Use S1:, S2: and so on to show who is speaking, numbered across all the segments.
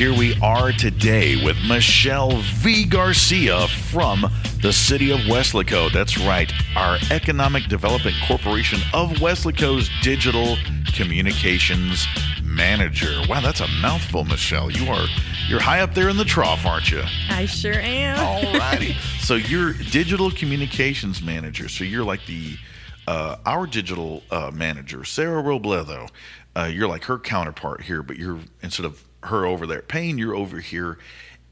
S1: here we are today with Michelle V. Garcia from the city of Weslaco. That's right, our Economic Development Corporation of Weslaco's digital communications manager. Wow, that's a mouthful, Michelle. You are you're high up there in the trough, aren't you?
S2: I sure am.
S1: Alrighty. so you're digital communications manager. So you're like the uh, our digital uh, manager, Sarah Robledo. Uh, you're like her counterpart here, but you're instead of her over there at Payne, you're over here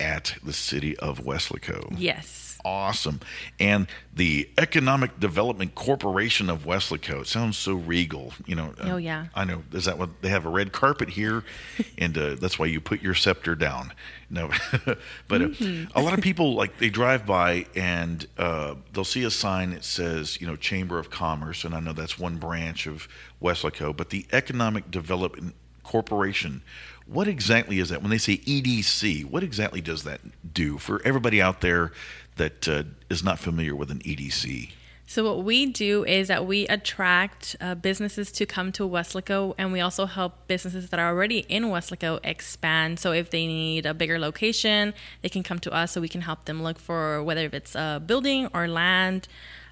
S1: at the city of Weslaco.
S2: Yes.
S1: Awesome. And the Economic Development Corporation of Weslaco. It sounds so regal, you know.
S2: Oh, yeah.
S1: I know. Is that what they have a red carpet here? and uh, that's why you put your scepter down. No. but uh, a lot of people, like, they drive by and uh, they'll see a sign that says, you know, Chamber of Commerce. And I know that's one branch of Weslaco. But the Economic Development Corporation, what exactly is that? When they say EDC, what exactly does that do for everybody out there that uh, is not familiar with an EDC?
S2: So what we do is that we attract uh, businesses to come to Weslaco, and we also help businesses that are already in Weslaco expand. So if they need a bigger location, they can come to us, so we can help them look for whether if it's a building or land.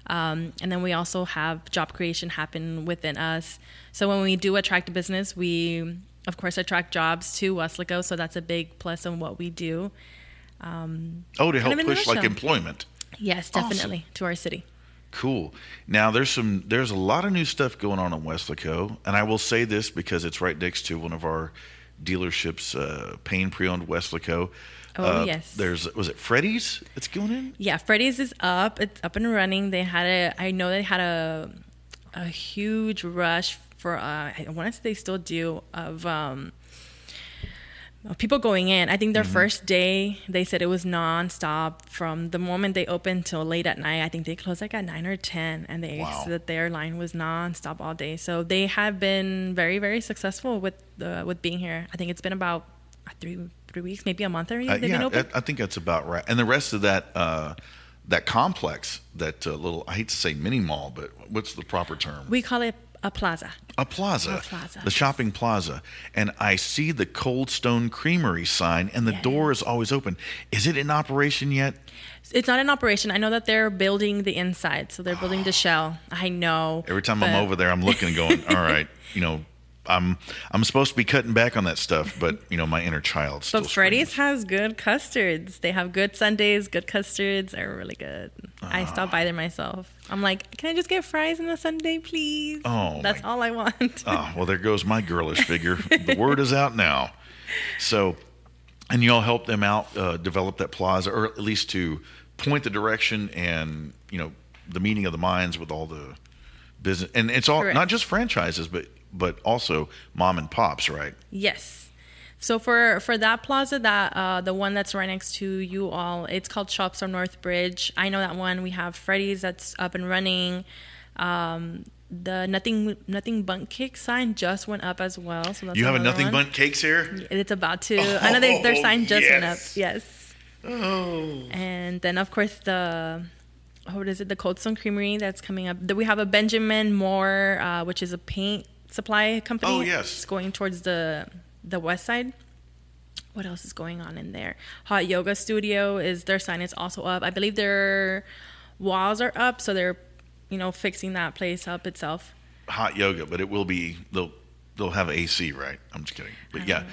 S2: Um, and then we also have job creation happen within us. So when we do attract a business, we of course attract jobs to Weslaco. So that's a big plus in what we do.
S1: Oh, to help
S2: of
S1: push like employment.
S2: Yes,
S1: Awesome.
S2: definitely to our city.
S1: Cool. Now there's some there's a lot of new stuff going on in Weslaco, and I will say this because it's right next to one of our dealerships, uh, Payne Pre-owned Weslaco.
S2: Oh,
S1: Uh,
S2: yes.
S1: There's was it Freddy's that's going in?
S2: Yeah, Freddy's is up. It's up and running. They had a. I know they had a a huge rush for. Uh, I want to say they still do of um, of people going in. I think their first day they said it was nonstop from the moment they opened till late at night. I think they closed like at nine or ten, and they
S1: Wow.
S2: said that their line was nonstop all day. So they have been very very successful with the with being here. I think it's been about three three weeks, maybe a month already.
S1: Uh,
S2: they've
S1: yeah,
S2: been open.
S1: I, think that's about right. And the rest of that uh, that complex, that uh, little I hate to say mini mall, but what's the proper term?
S2: we call it a plaza.
S1: A plaza,
S2: A plaza.
S1: the shopping plaza, and I see the Cold Stone Creamery sign, and the
S2: Yes.
S1: door is always open. Is it in operation yet?
S2: It's not in operation. I know that they're building the inside, so they're building the shell. I know.
S1: Every time
S2: but-
S1: I'm over there, I'm looking and going, all right, you know, I'm I'm supposed to be cutting back on that stuff, but you know, my inner child still.
S2: But Freddy's
S1: screams.
S2: has good custards. They have good sundaes. Good custards are really good. I
S1: Ah.
S2: stop by there myself. I'm like, can I just get fries in the sundae, please?
S1: Oh,
S2: that's
S1: my-
S2: all I want.
S1: Oh well, there goes my girlish figure. the word is out now. So, and you all help them out uh, develop that plaza, or at least to point the direction and you know the meeting of the minds with all the business, and it's all
S2: Correct.
S1: not just franchises, but but also mom and pops, right?
S2: Yes. So for for that plaza, that uh, the one that's right next to you all, it's called Shops on North Bridge. I know that one. We have Freddy's that's up and running. Um, the nothing Nothing Bundt Cake sign just went up as well. So that's
S1: You have a nothing
S2: one.
S1: but cakes here.
S2: It's about to. I know they, their
S1: Oh,
S2: sign just went up.
S1: yes.
S2: Yes.
S1: Oh,
S2: And then of course the what is it? The Cold Stone Creamery that's coming up. We have a Benjamin Moore, uh, which is a paint supply company.
S1: Oh, yes.
S2: It's going towards the the west side. What else is going on in there? Hot Yoga Studio is their sign is also up. I believe their walls are up, so they're you know fixing that place up itself.
S1: hot yoga, but it will be they'll they'll have AC, right? I'm just kidding, but yeah,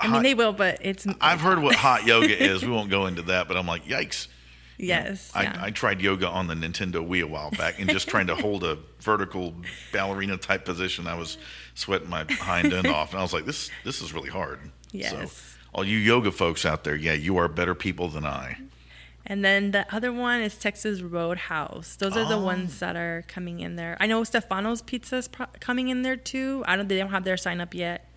S2: I mean they will, but it's
S1: I've heard what hot yoga is. We won't go into that, but I'm like, yikes.
S2: Yes.
S1: I,
S2: yeah.
S1: I tried yoga on the Nintendo Wii a while back, and just trying to hold a vertical ballerina type position, I was sweating my hind end off, and I was like, "This this is really hard."
S2: Yes.
S1: So, all you yoga folks out there, yeah, you are better people than I.
S2: And then the other one is Texas Roadhouse. Those are the
S1: Oh.
S2: ones that are coming in there. I know Stefano's Pizza is pro- coming in there too. I don't. They don't have their sign up yet.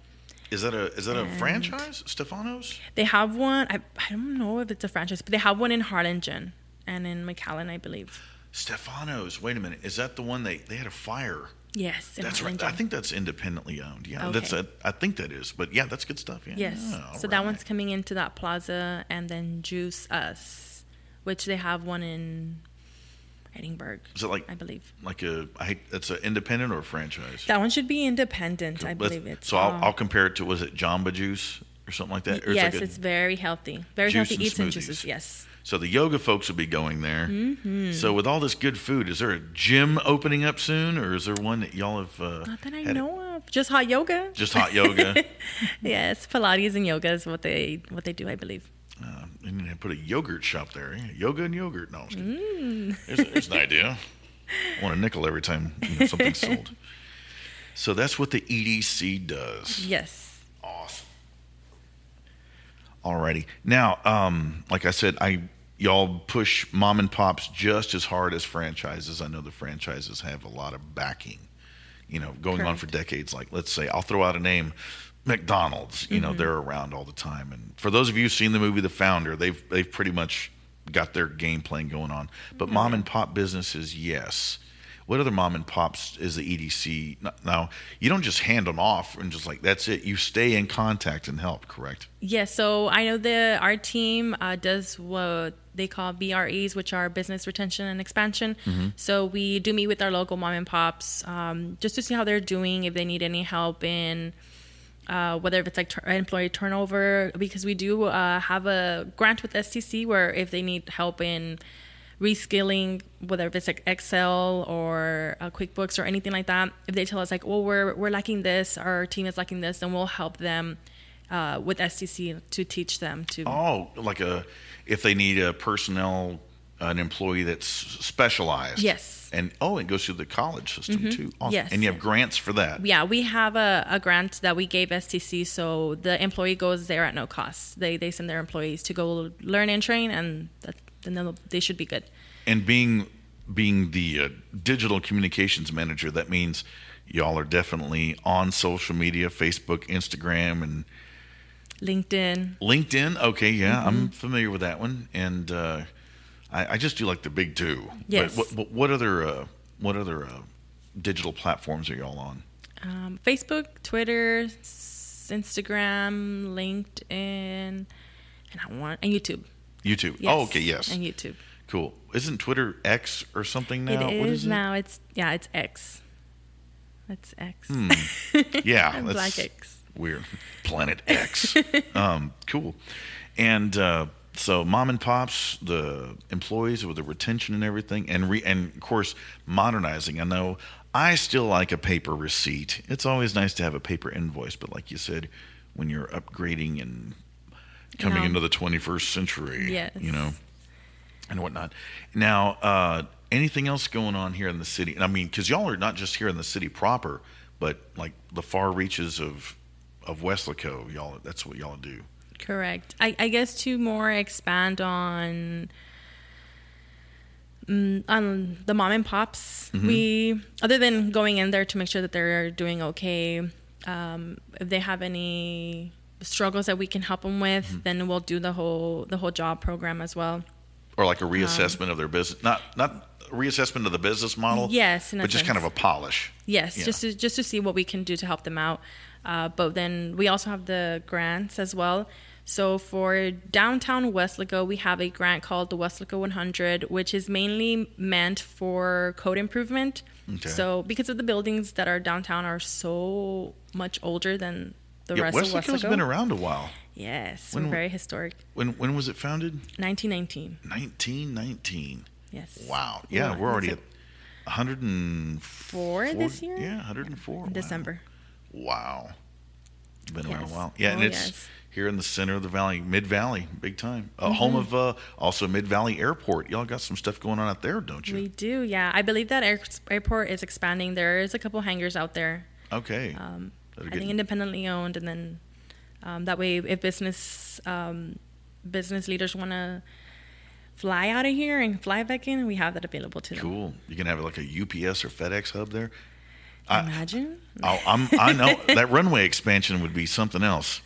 S1: Is that a is that a
S2: And-
S1: franchise, Stefano's?
S2: They have one. I, I don't know if it's a franchise, but they have one in Harlingen and in McAllen, I believe.
S1: Stefano's. Wait a minute, is that the one they they had a fire?
S2: Yes, in
S1: That's right. I think that's independently owned. Yeah,
S2: Okay.
S1: that's a, I think that is. But yeah, that's good stuff. Yeah.
S2: Yes.
S1: Yeah,
S2: so
S1: all
S2: that one's coming into that plaza, and then Juice Us, which they have one in Edinburg,
S1: Is it like
S2: I believe.
S1: like a? I hate, it's an independent or a franchise.
S2: That one should be independent. I believe it's.
S1: so I'll,
S2: uh,
S1: I'll compare it to was it Jamba Juice or something like that? Or
S2: yes,
S1: like
S2: it's very healthy. Very healthy
S1: and
S2: eats and juices. Yes.
S1: so the yoga folks will be going there.
S2: Mm-hmm.
S1: So with all this good food, is there a gym opening up soon, or is there one that y'all have? Uh,
S2: Not that I know of. Just hot yoga.
S1: Just hot yoga.
S2: yes, Pilates and yoga is what they what they do, I believe.
S1: Uh, and you put a yogurt shop there. eh? Yoga and yogurt. No, I'm just kidding.
S2: Mm.
S1: There's, there's an idea. I want a nickel every time you know, something's sold. So that's what the EDC does.
S2: Yes.
S1: Awesome. Alrighty. Now, um, like I said, I y'all push mom and pops just as hard as franchises. I know the franchises have a lot of backing, you know, going on for decades. Like, let's say, I'll throw out a name, McDonald's. You know, they're around all the time. And for those of you who've seen the movie The Founder, they've they've pretty much got their game plan going on. But mom and pop businesses, yes. What other mom and pops is the EDC? Now, you don't just hand them off and just like that's it. You stay in contact and help, correct?
S2: Yes, so I know the our team uh, does what they call BREs, which are business retention and expansion. So we do meet with our local mom and pops um, just to see how they're doing, if they need any help in uh, whether if it's like tur- employee turnover, because we do uh, have a grant with STC where if they need help in reskilling, whether if it's like Excel or uh, QuickBooks or anything like that, if they tell us like, well, we're we're lacking this, our team is lacking this, then we'll help them uh, with STC to teach them to.
S1: Oh, like a if they need a personnel, an employee that's specialized.
S2: Yes.
S1: And oh, it goes through the college system too. Awesome.
S2: Yes.
S1: And you have grants for that.
S2: Yeah, we have a, a grant that we gave STC, so the employee goes there at no cost. They they send their employees to go learn and train, and that, then they should be good.
S1: And being being the uh, digital communications manager, that means y'all are definitely on social media, Facebook, Instagram, and
S2: LinkedIn.
S1: LinkedIn. Okay, yeah,
S2: Mm-hmm.
S1: I'm familiar with that one, and uh, I, I just do like the big two.
S2: Yes.
S1: But what, what, what other uh, what other uh, digital platforms are y'all on?
S2: Um, Facebook, Twitter, Instagram, LinkedIn, and I want and YouTube.
S1: YouTube.
S2: Yes,
S1: Oh, okay, yes.
S2: and YouTube.
S1: Cool. Isn't Twitter X or something now?
S2: it
S1: What
S2: is
S1: is it?
S2: now. It's yeah, it's X. It's X.
S1: Yeah,
S2: And
S1: that's
S2: Black X.
S1: Weird. Planet X. um, cool. And uh, so, mom and pops, the employees with the retention and everything, and re- and of course modernizing. I know I still like a paper receipt. It's always nice to have a paper invoice, but like you said, when you're upgrading and coming into the 21st century,
S2: Yes.
S1: you know, and whatnot. Now, uh, anything else going on here in the city? I mean, because y'all are not just here in the city proper, but like the far reaches of of Weslaco. Y'all, that's what y'all do.
S2: Correct. I, I guess to more expand on mm, on the mom and pops, we other than going in there to make sure that they're doing okay, um, if they have any struggles that we can help them with, then we'll do the whole the whole job program as well.
S1: Or like a reassessment of their business, not not reassessment of the business model.
S2: Yes,
S1: but just kind of a polish.
S2: Yes,
S1: Yeah.
S2: just to, just to see what we can do to help them out. Uh, but then we also have the grants as well. So for downtown Weslaco, we have a grant called the Weslaco 100, which is mainly meant for code improvement.
S1: Okay.
S2: So because of the buildings that are downtown are so much older than the
S1: Yeah,
S2: rest of
S1: Weslaco's
S2: Weslaco.
S1: been around a while.
S2: Yes,
S1: When-
S2: very historic.
S1: When when was it founded?
S2: 1919.
S1: 1919.
S2: Yes.
S1: Wow. Yeah,
S2: Wow,
S1: we're already at 104
S2: Four this year?
S1: Yeah, 104.
S2: In
S1: Wow.
S2: December.
S1: Wow. Been around a while. Yeah,
S2: Oh,
S1: and it's
S2: yes.
S1: Here in the center of the valley, Mid Valley, big time. Uh, Home
S2: Mm-hmm.
S1: of uh, also Mid Valley Airport. Y'all got some stuff going on out there, don't you?
S2: We do, yeah. I believe that air, airport is expanding. There is a couple hangars out there.
S1: okay.
S2: Um, I think independently owned, and then um, that way, if business um, business leaders want to fly out of here and fly back in, we have that available to them.
S1: cool. You can have like a UPS or FedEx hub there. I,
S2: Imagine.
S1: I, I'm, I know that runway expansion would be something else.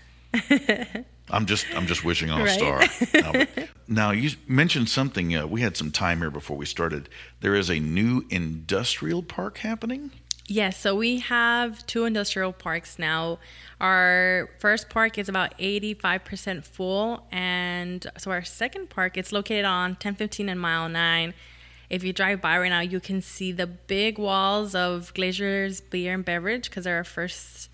S1: I'm just, I'm just wishing on a
S2: Right?
S1: star. No, now you mentioned something. Uh, we had some time here before we started. There is a new industrial park happening.
S2: Yes, so we have two industrial parks now. Our first park is about 85% full, and so our second park it's located on 1015 and Mile 9. If you drive by right now, you can see the big walls of Glazer's Beer and Beverage because they're our first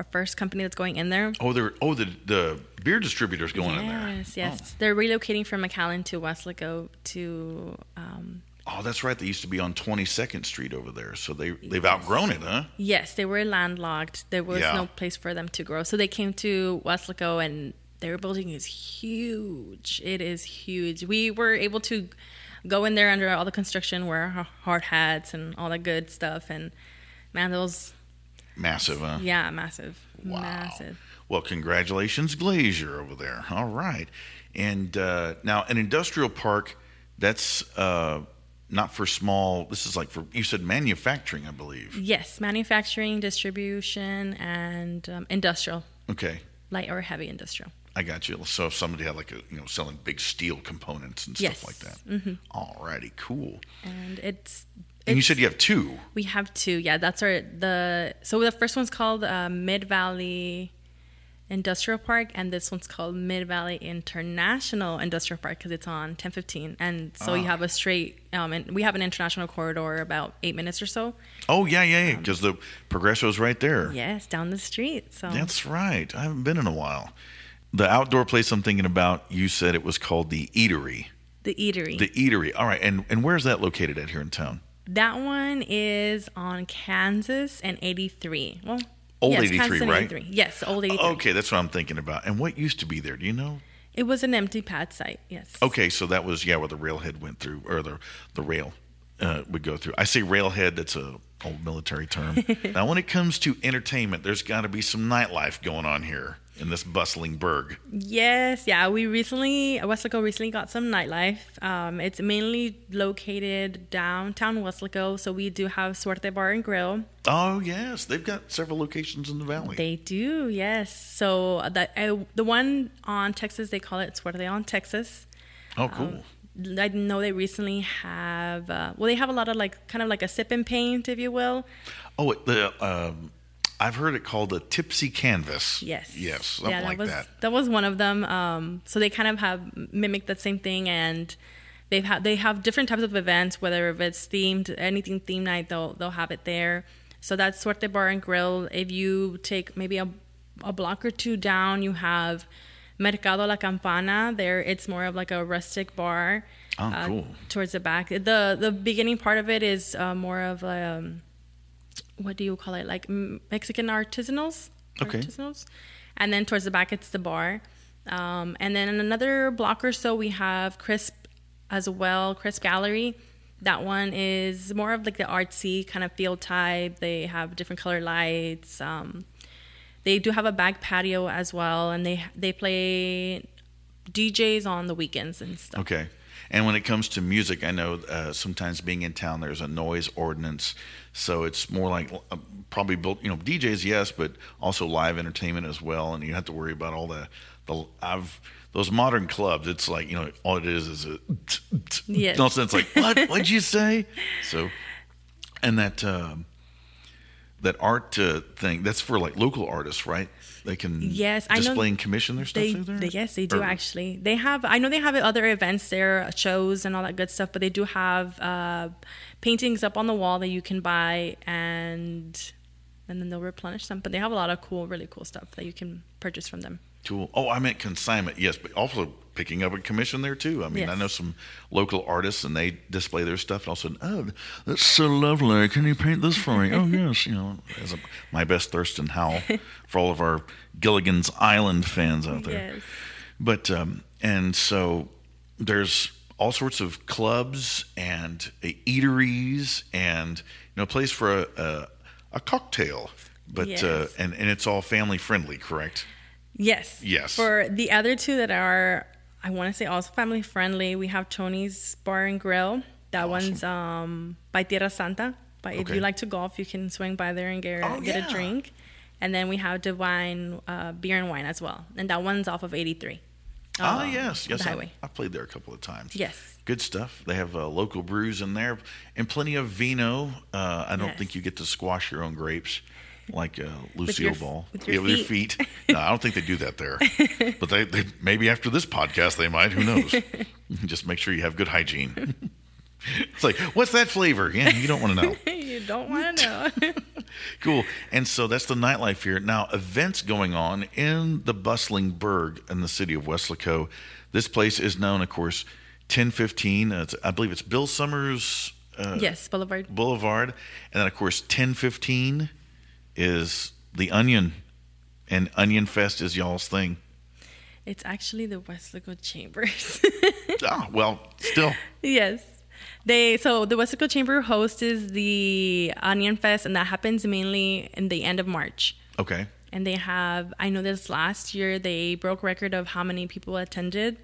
S2: our first company that's going in there.
S1: Oh, they're oh the the beer distributors going in there.
S2: Yes, yes. They're relocating from McAllen to Weslaco to. Um,
S1: Oh, that's right. They used to be on 22nd Street over there, so they they've outgrown it, huh?
S2: yes, they were landlocked. There was
S1: Yeah.
S2: no place for them to grow, so they came to Weslaco, and their building is huge. It is huge. We were able to go in there under all the construction, wear hard hats and all that good stuff, and man, those
S1: Massive, huh?
S2: yeah, massive,
S1: Wow.
S2: massive.
S1: Well, congratulations, Glazer over there. All right. And uh, now, an industrial park, that's uh, not for small, this is like for, you said manufacturing, I believe.
S2: Yes, manufacturing, distribution, and um, industrial,
S1: Okay.
S2: light or heavy industrial.
S1: I got you. So if somebody had like a, you know, selling big steel components and
S2: Yes.
S1: stuff like that. Mm-hmm. All righty, cool.
S2: And it's.
S1: And you said you have two.
S2: We have two. Yeah, that's our the so the first one's called uh, Mid Valley Industrial Park, and this one's called Mid Valley International Industrial Park because it's on 1015, and so you
S1: Ah.
S2: have a straight. Um, and we have an international corridor about eight minutes or so.
S1: Oh, yeah, yeah, yeah, because the Progreso's right there.
S2: Yes, down the street. So
S1: That's right. I haven't been in a while. The outdoor place I'm thinking about, you said it was called the Eatery.
S2: the eatery.
S1: The Eatery. All right. And, and where's that located at here in town?
S2: That one is on Kansas and 83. Well,
S1: Old
S2: yes,
S1: 83,
S2: Kansas
S1: right?
S2: 83. Yes, old 83.
S1: Okay, that's what I'm thinking about. And what used to be there? Do you know?
S2: It was an empty pad site. Yes.
S1: Okay, so that was yeah where the railhead went through, or the the rail uh, would go through. I say railhead. That's a old military term. now, when it comes to entertainment, there's got to be some nightlife going on here in this bustling burg.
S2: Yes, yeah. We recently, Weslaco recently got some nightlife. Um, it's mainly located downtown Weslaco, so we do have Suerte Bar and Grill.
S1: Oh yes, they've got several locations in the valley.
S2: They do, yes. So the uh, the one on Texas, they call it Suerte on Texas.
S1: oh, cool.
S2: I know they recently have, uh, well, they have a lot of like, kind of like a sip and paint, if you will.
S1: oh, the um, I've heard it called a tipsy canvas.
S2: Yes.
S1: Yes, something
S2: yeah, that
S1: like
S2: was,
S1: that.
S2: was one of them. Um, so they kind of have mimicked that same thing, and they've had they have different types of events, whether if it's themed, anything theme night, they'll they'll have it there. So that's Suerte Bar and Grill. If you take maybe a a block or two down, you have Mercado La Campana. There, it's more of like a rustic bar.
S1: Oh,
S2: uh,
S1: cool.
S2: Towards the back, the the beginning part of it is uh, more of um, what do you call it? Like Mexican artisanals.
S1: Okay.
S2: Artisanals. And then towards the back, it's the bar. Um, and then in another block or so, we have Crisp as well, Crisp Gallery. That one is more of like the artsy kind of feel type. They have different color lights. Um, they do have a back patio as well, and they they play DJs on the weekends and stuff.
S1: Okay. And when it comes to music, I know uh, sometimes being in town, there's a noise ordinance, so it's more like uh, probably built, you know, DJs, yes, but also live entertainment as well, and you have to worry about all the the I've those modern clubs. It's like you know, all it is is a
S2: Yes.
S1: no sense. Like what? What'd you say? So, and that um that art uh, thing that's for like local artists, right? They can
S2: Yes, I know
S1: display and commission their stuff
S2: They,
S1: through there.
S2: they- yes, they do
S1: Or-
S2: actually. They have. I know they have other events there, shows and all that good stuff. But they do have uh, paintings up on the wall that you can buy, and and then they'll replenish them. But they have a lot of cool, really cool stuff that you can purchase from them.
S1: Cool. Oh, I meant consignment. Yes, but also picking up a commission there too. I mean, I know some local artists and they display their stuff. And all of a sudden, oh, that's so lovely. Can you paint this for me? oh, yes. You know, as a, my best Thurston Howell for all of our Gilligan's Island fans out there.
S2: Yes.
S1: But um, and so there's all sorts of clubs and uh, eateries and you know a place for a a, a cocktail. But uh, and and it's all family friendly, correct?
S2: Yes.
S1: Yes.
S2: For the other two that are, I want to say also family friendly, we have Tony's Bar and Grill. That
S1: Awesome.
S2: one's um, by Tierra Santa. But if you like to golf, you can swing by there and get,
S1: Oh,
S2: get
S1: yeah.
S2: a drink. And then we have Divine uh, Beer and Wine as well. And that one's off of 83.
S1: Ah,
S2: um,
S1: yes, yes. I,
S2: highway.
S1: I played there a couple of times.
S2: Yes.
S1: Good stuff. They have uh, local brews in there and plenty of vino. Uh, I don't
S2: Yes.
S1: think you get to squash your own grapes like uh,
S2: With
S1: Lucille
S2: your-
S1: Ball.
S2: with your
S1: yeah, with your
S2: feet.
S1: feet. no, I don't think they do that there. but they, they maybe after this podcast they might. Who knows? Just make sure you have good hygiene. it's like, what's that flavor? Yeah, you don't want to know.
S2: you don't want to know.
S1: cool. And so that's the nightlife here. Now, events going on in the bustling burg in the city of Weslaco. This place is known, of course, 1015. Uh, it's, I believe it's Bill Summers uh,
S2: yes, Boulevard.
S1: Boulevard. And then, of course, 1015 is the Onion. And Onion Fest is y'all's thing.
S2: It's actually the Weslaco Chambers.
S1: Ah, well, still.
S2: yes. They so the Weslaco Chamber hosts the Onion Fest, and that happens mainly in the end of March.
S1: Okay.
S2: And they have, I know this last year they broke record of how many people attended.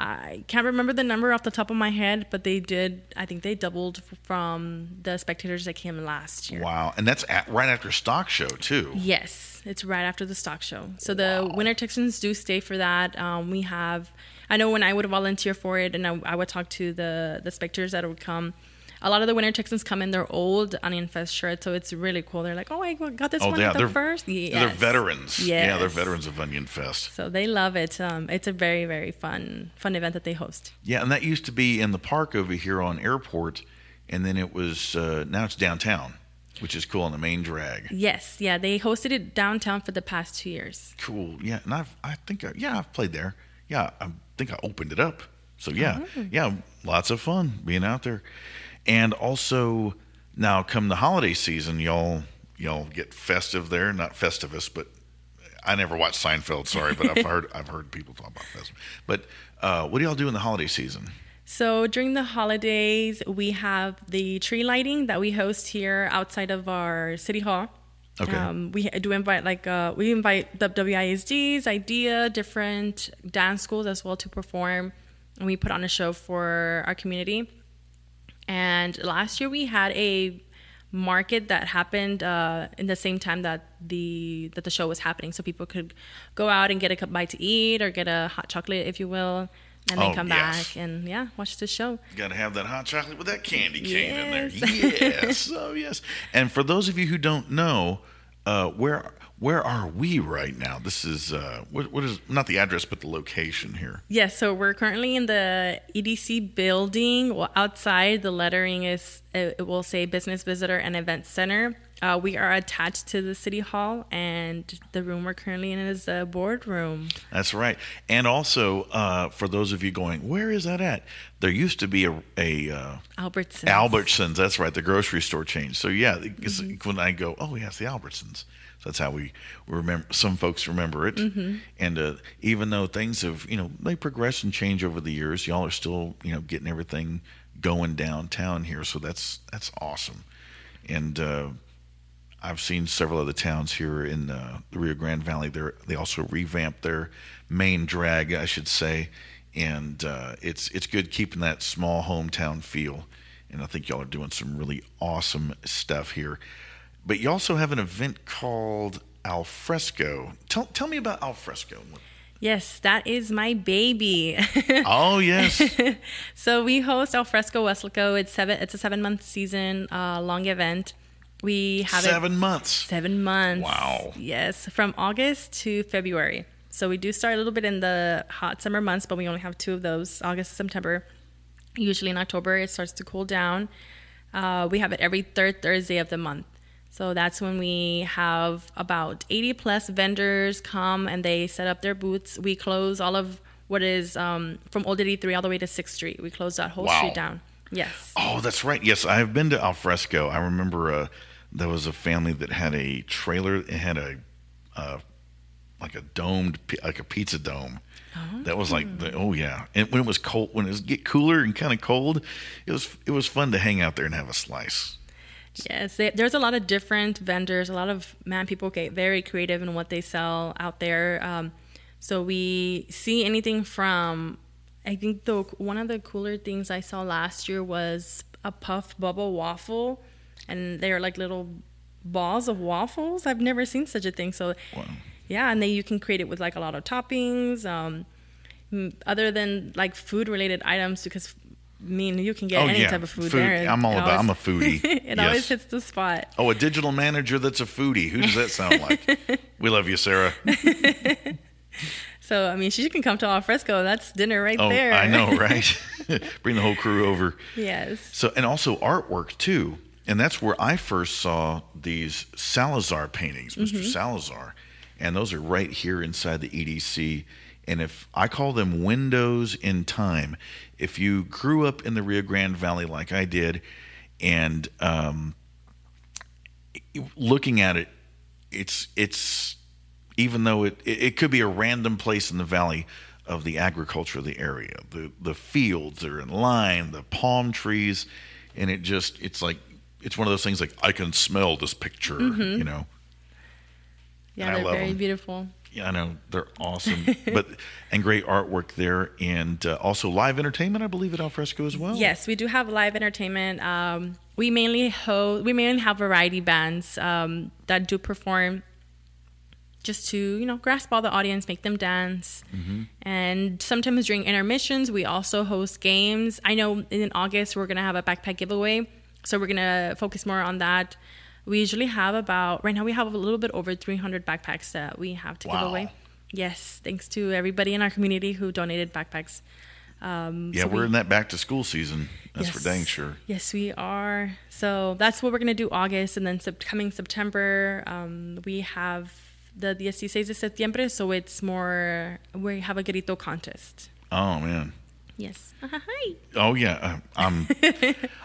S2: I can't remember the number off the top of my head, but they did. I think they doubled from the spectators that came last year.
S1: Wow. And that's at, right after stock show, too.
S2: Yes, it's right after the stock show. So the Winter Texans do stay for that. Um, we have, I know when I would volunteer for it, and I, I would talk to the the spectators that would come. A lot of the Winter Texans come in their old Onion Fest shirts, so it's really cool. They're like, "Oh, I got this
S1: Oh,
S2: one
S1: yeah,
S2: at the
S1: they're-
S2: first.
S1: They're
S2: Yes.
S1: veterans. Yeah, they're veterans of Onion Fest.
S2: So they love it. Um, it's a very very fun fun event that they host.
S1: Yeah, and that used to be in the park over here on Airport, and then it was uh, now it's downtown, which is cool on the main drag.
S2: Yes, yeah, they hosted it downtown for the past two years.
S1: Cool. Yeah, and I've I think I, yeah I've played there. Yeah, I think I opened it up. So yeah, yeah, lots of fun being out there, and also now come the holiday season, y'all y'all get festive there. Not Festivus, but I never watched Seinfeld. Sorry, but I've heard I've heard people talk about Festivus. But uh, what do y'all do in the holiday season?
S2: So during the holidays, we have the tree lighting that we host here outside of our city hall.
S1: Okay.
S2: Um, we do invite like uh, we invite the WISDs, IDEA, different dance schools as well to perform, and we put on a show for our community. And last year we had a market that happened uh, in the same time that the that the show was happening, so people could go out and get a cup bite to eat or get a hot chocolate, if you will, and then
S1: Oh,
S2: come
S1: yes.
S2: back and yeah, watch the show.
S1: Got to have that hot chocolate with that candy cane in there.
S2: Yes.
S1: Yes, oh yes. And for those of you who don't know, uh, where where are we right now? This is uh, what, what is not the address, but the location here.
S2: Yes, so we're currently in the EDC building. Well, outside the lettering is it will say Business Visitor and Event Center. Uh, we are attached to the city hall, and the room we're currently in is the boardroom.
S1: That's right. And also, uh, for those of you going, where is that at? There used to be a, a uh,
S2: Albertsons.
S1: Albertsons. That's right, the grocery store chain. So yeah, it's- when I go, oh yes, the Albertsons. So that's how we, we remember. Some folks remember it. And uh, even though things have, you know, they progress and change over the years, y'all are still, you know, getting everything going downtown here. So that's that's awesome. And uh, I've seen several other towns here in uh, the Rio Grande Valley. They they also revamped their main drag, I should say, and uh, it's it's good keeping that small hometown feel. And I think y'all are doing some really awesome stuff here. But you also have an event called Alfresco. Tell tell me about Alfresco.
S2: Yes, that is my baby.
S1: Oh yes,
S2: so we host Alfresco Weslaco. It's seven. It's a seven month season uh, long event. We have it
S1: seven months.
S2: Seven months.
S1: Wow.
S2: Yes, from August to February. So we do start a little bit in the hot summer months, but we only have two of those August and September. Usually in October, it starts to cool down. Uh, we have it every third Thursday of the month. So that's when we have about 80 plus vendors come and they set up their booths. We close all of what is um, from Old 83 all the way to 6th Street. We close that whole
S1: Wow.
S2: street down. Yes.
S1: Oh, that's right. Yes, I have been to Alfresco. I remember uh, there was a family that had a trailer. It had a uh, like a domed, like a pizza dome. That was like the oh yeah. And when it was cold, when it was get cooler and kind of cold, it was it was fun to hang out there and have a slice.
S2: Yes, they, there's a lot of different vendors. A lot of man people get very creative in what they sell out there. Um, so we see anything from. I think the one of the cooler things I saw last year was a puff bubble waffle, and they're like little balls of waffles. I've never seen such a thing. So,
S1: Wow.
S2: yeah, and then you can create it with like a lot of toppings. Um, other than like food related items, because I mean you can get
S1: Oh,
S2: any
S1: yeah.
S2: type of food,
S1: Food.
S2: there.
S1: I'm all
S2: It
S1: about- I'm a foodie.
S2: it
S1: Yes.
S2: always hits the spot.
S1: Oh, a digital manager that's a foodie. Who does that sound like? we love you, Sarah.
S2: So I mean, she can come to Alfresco. That's dinner right
S1: Oh,
S2: there.
S1: I know, right? Bring the whole crew over.
S2: Yes.
S1: So and also artwork too. and that's where I first saw these Salazar paintings,
S2: Mm-hmm.
S1: mister Salazar, and those are right here inside the EDC. And if I call them windows in time, if you grew up in the Rio Grande Valley like I did, and um, looking at it, it's it's even though it it it could be a random place in the valley of the agriculture of the area, the the fields are in line, the palm trees, and it just it's like it's one of those things like I can smell this picture, you know.
S2: Yeah,
S1: And
S2: they're very
S1: them.
S2: beautiful.
S1: Yeah, I know they're awesome, but and great artwork there, and uh, also live entertainment, I believe, at Alfresco as well.
S2: Yes, we do have live entertainment. Um, we mainly ho- we mainly have variety bands um, that do perform just to you know grasp all the audience, make them dance, and sometimes during intermissions we also host games. I know in August we're gonna have a backpack giveaway, so we're gonna focus more on that. We usually have about right now we have a little bit over 300 backpacks that we have to give away. Yes, thanks to everybody in our community who donated backpacks. Um,
S1: yeah,
S2: so
S1: we're
S2: we-
S1: in that back to school season. That's for dang sure.
S2: Yes, we are. So that's what we're gonna do August, and then sep- coming September, um, we have the 16 de septiembre. So it's more we have a grito contest.
S1: Oh man.
S2: Yes. Hi.
S1: Oh yeah, uh, I'm.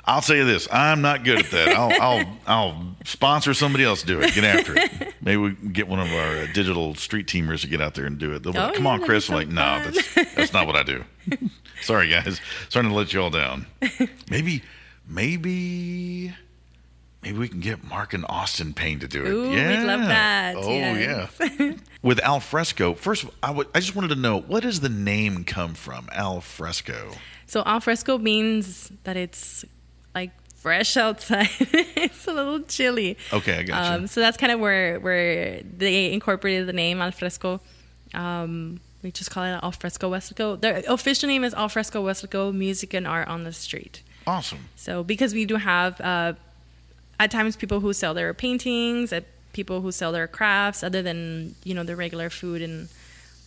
S1: I'll say this: I'm not good at that. I'll I'll I'll sponsor somebody else to do it. Get after it. Maybe we get one of our uh, digital street teamers to get out there and do it. They'll be like,
S2: Oh,
S1: "Come
S2: yeah,
S1: on, Chris." I'm like, no,
S2: fun.
S1: that's that's not what I do. Sorry, guys. Starting to let you all down. Maybe maybe maybe we can get Mark and Austin Payne to do it.
S2: Ooh, we'd
S1: yeah.
S2: love that.
S1: Oh
S2: Yes.
S1: yeah. With al fresco, first, of all, I I just wanted to know what does the name come from? Al fresco.
S2: So al fresco means that it's like fresh outside. it's a little chilly.
S1: Okay, I gotcha.
S2: Um, so that's kind of where where they incorporated the name al fresco. Um, we just call it al fresco Weslaco. Their official name is al fresco Weslaco Music and Art on the Street.
S1: Awesome.
S2: So because we do have uh, at times people who sell their paintings, uh, people who sell their crafts, other than you know the regular food and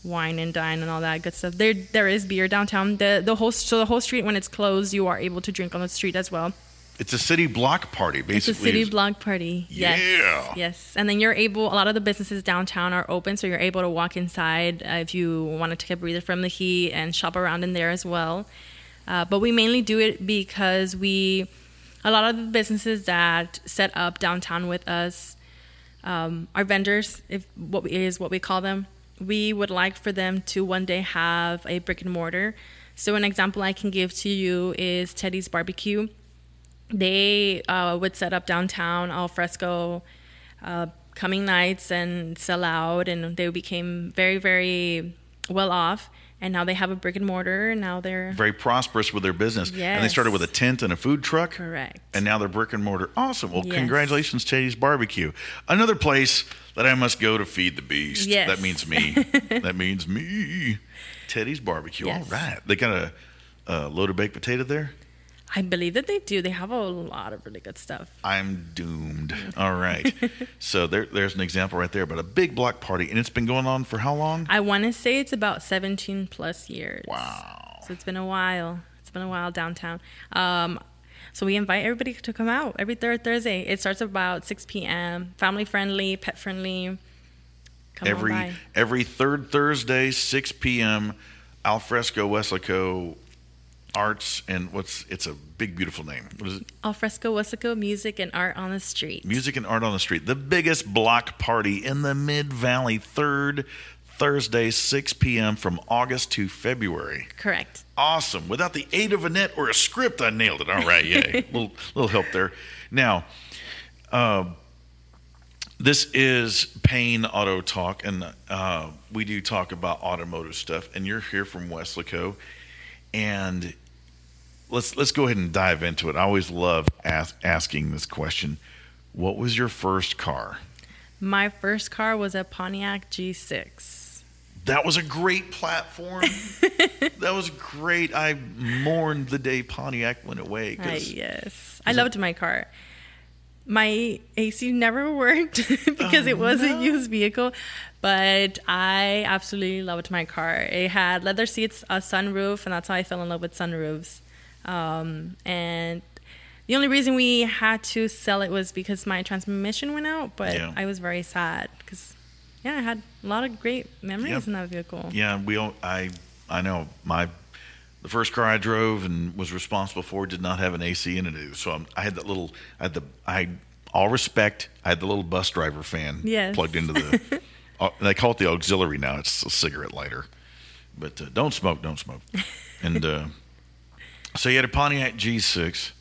S2: wine and dine and all that good stuff. There there is beer downtown. The the whole so the whole street when it's closed, you are able to drink on the street as well.
S1: It's a city block party, basically.
S2: It's a city
S1: It's-
S2: block party. Yes.
S1: Yeah.
S2: Yes. And then you're able, a lot of the businesses downtown are open, so you're able to walk inside uh, if you want to take a breather from the heat and shop around in there as well. Uh, but we mainly do it because we, a lot of the businesses that set up downtown with us, um, our vendors, if what we, is what we call them, we would like for them to one day have a brick and mortar. So an example I can give to you is Teddy's Barbecue they uh, would set up downtown al fresco uh, coming nights and sell out and they became very very well off and now they have a brick and mortar and now they're
S1: very prosperous with their business. yes. And they started with a tent and a food truck.
S2: correct
S1: And now they're brick and mortar. Awesome. Well,
S2: Yes.
S1: congratulations, Teddy's Barbecue. Another place that I must go to feed the beast.
S2: Yes.
S1: That means me. that means me. Teddy's Barbecue.
S2: Yes.
S1: All right. They got a, a loaded baked potato there.
S2: I believe that they do they have a lot of really good stuff
S1: I'm doomed. All right. so there, there's an example right there. But a big block party, and it's been going on for how long?
S2: i want to say it's about 17 plus years
S1: Wow.
S2: so it's been a while it's been a while downtown um, so we invite everybody to come out every third thursday it starts about 6 p.m family friendly pet friendly come
S1: every
S2: on by.
S1: every third Thursday, 6 p.m. Alfresco Weslaco Arts and what's it's a big beautiful name. What is it?
S2: Alfresco Wesco Music and Art on the Street.
S1: Music and Art on the Street, the biggest block party in the Mid Valley. Third Thursday, 6 p.m. from August to February.
S2: Correct.
S1: Awesome. Without the aid of a net or a script, I nailed it. All right, yay. little little help there. Now, uh, this is Payne Auto Talk, and uh, we do talk about automotive stuff. And you're here from Weslaco, and let's let's go ahead and dive into it. I always love ask, asking this question: What was your first car?
S2: My first car was a Pontiac G6.
S1: That was a great platform. that was great. I mourned the day Pontiac went away. 'cause-
S2: yes. I
S1: it-
S2: loved my car. My AC never worked because
S1: Oh,
S2: it was
S1: no.
S2: a used vehicle, but I absolutely loved my car. It had leather seats, a sunroof, and that's how I fell in love with sunroofs. Um, and The only reason we had to sell it was because my transmission went out, but
S1: Yeah.
S2: I was very sad because, yeah, I had a lot of great memories
S1: Yep.
S2: in that vehicle.
S1: Yeah, we all, I I know my the first car I drove and was responsible for did not have an AC in it. So I'm, I had that little I had the I all respect I had the little bus driver fan
S2: Yes.
S1: plugged into the uh, they call it the auxiliary now. It's a cigarette lighter. But uh, don't smoke, don't smoke. And uh, so you had a Pontiac G6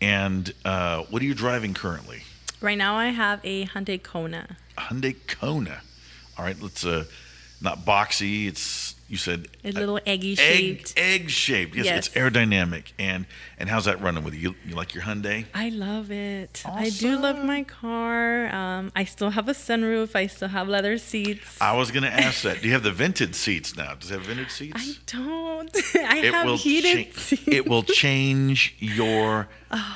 S1: and uh, what are you driving currently?
S2: Right now, I have a Hyundai Kona.
S1: Hyundai Kona. All right, let's uh not boxy, it's you said
S2: A little eggy
S1: egg
S2: shaped.
S1: egg shaped. Yes,
S2: Yes.
S1: it's aerodynamic. And and how's that running with you? You, you like your Hyundai?
S2: I love it. I do love my car. Um, I still have a sunroof. I still have leather seats.
S1: I was to ask that. Do you have the vented seats now? Does it have vented seats?
S2: I don't. I have heated
S1: cha-
S2: seats.
S1: it will change your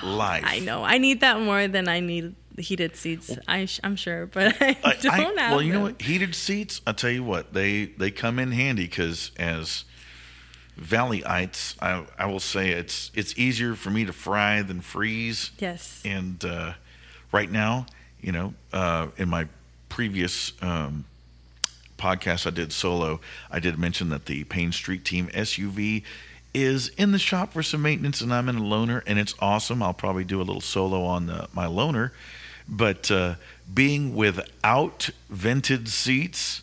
S1: life.
S2: I know. I need that more than I need heated seats. I sh- I'm sure, but I,
S1: I-
S2: don't
S1: I-
S2: have
S1: well, you know what? Heated seats. I'll tell you what. They they come in handy because as Valleyites, I I will say it's it's easier for me to fry than freeze.
S2: Yes.
S1: And uh, right now, you know, uh, in my previous um, podcast I did solo, I did mention that the Payne Street Team SUV is in the shop for some maintenance, and I'm in a loaner, and it's awesome. I'll probably do a little solo on the, my loaner, but uh, being without vented seats,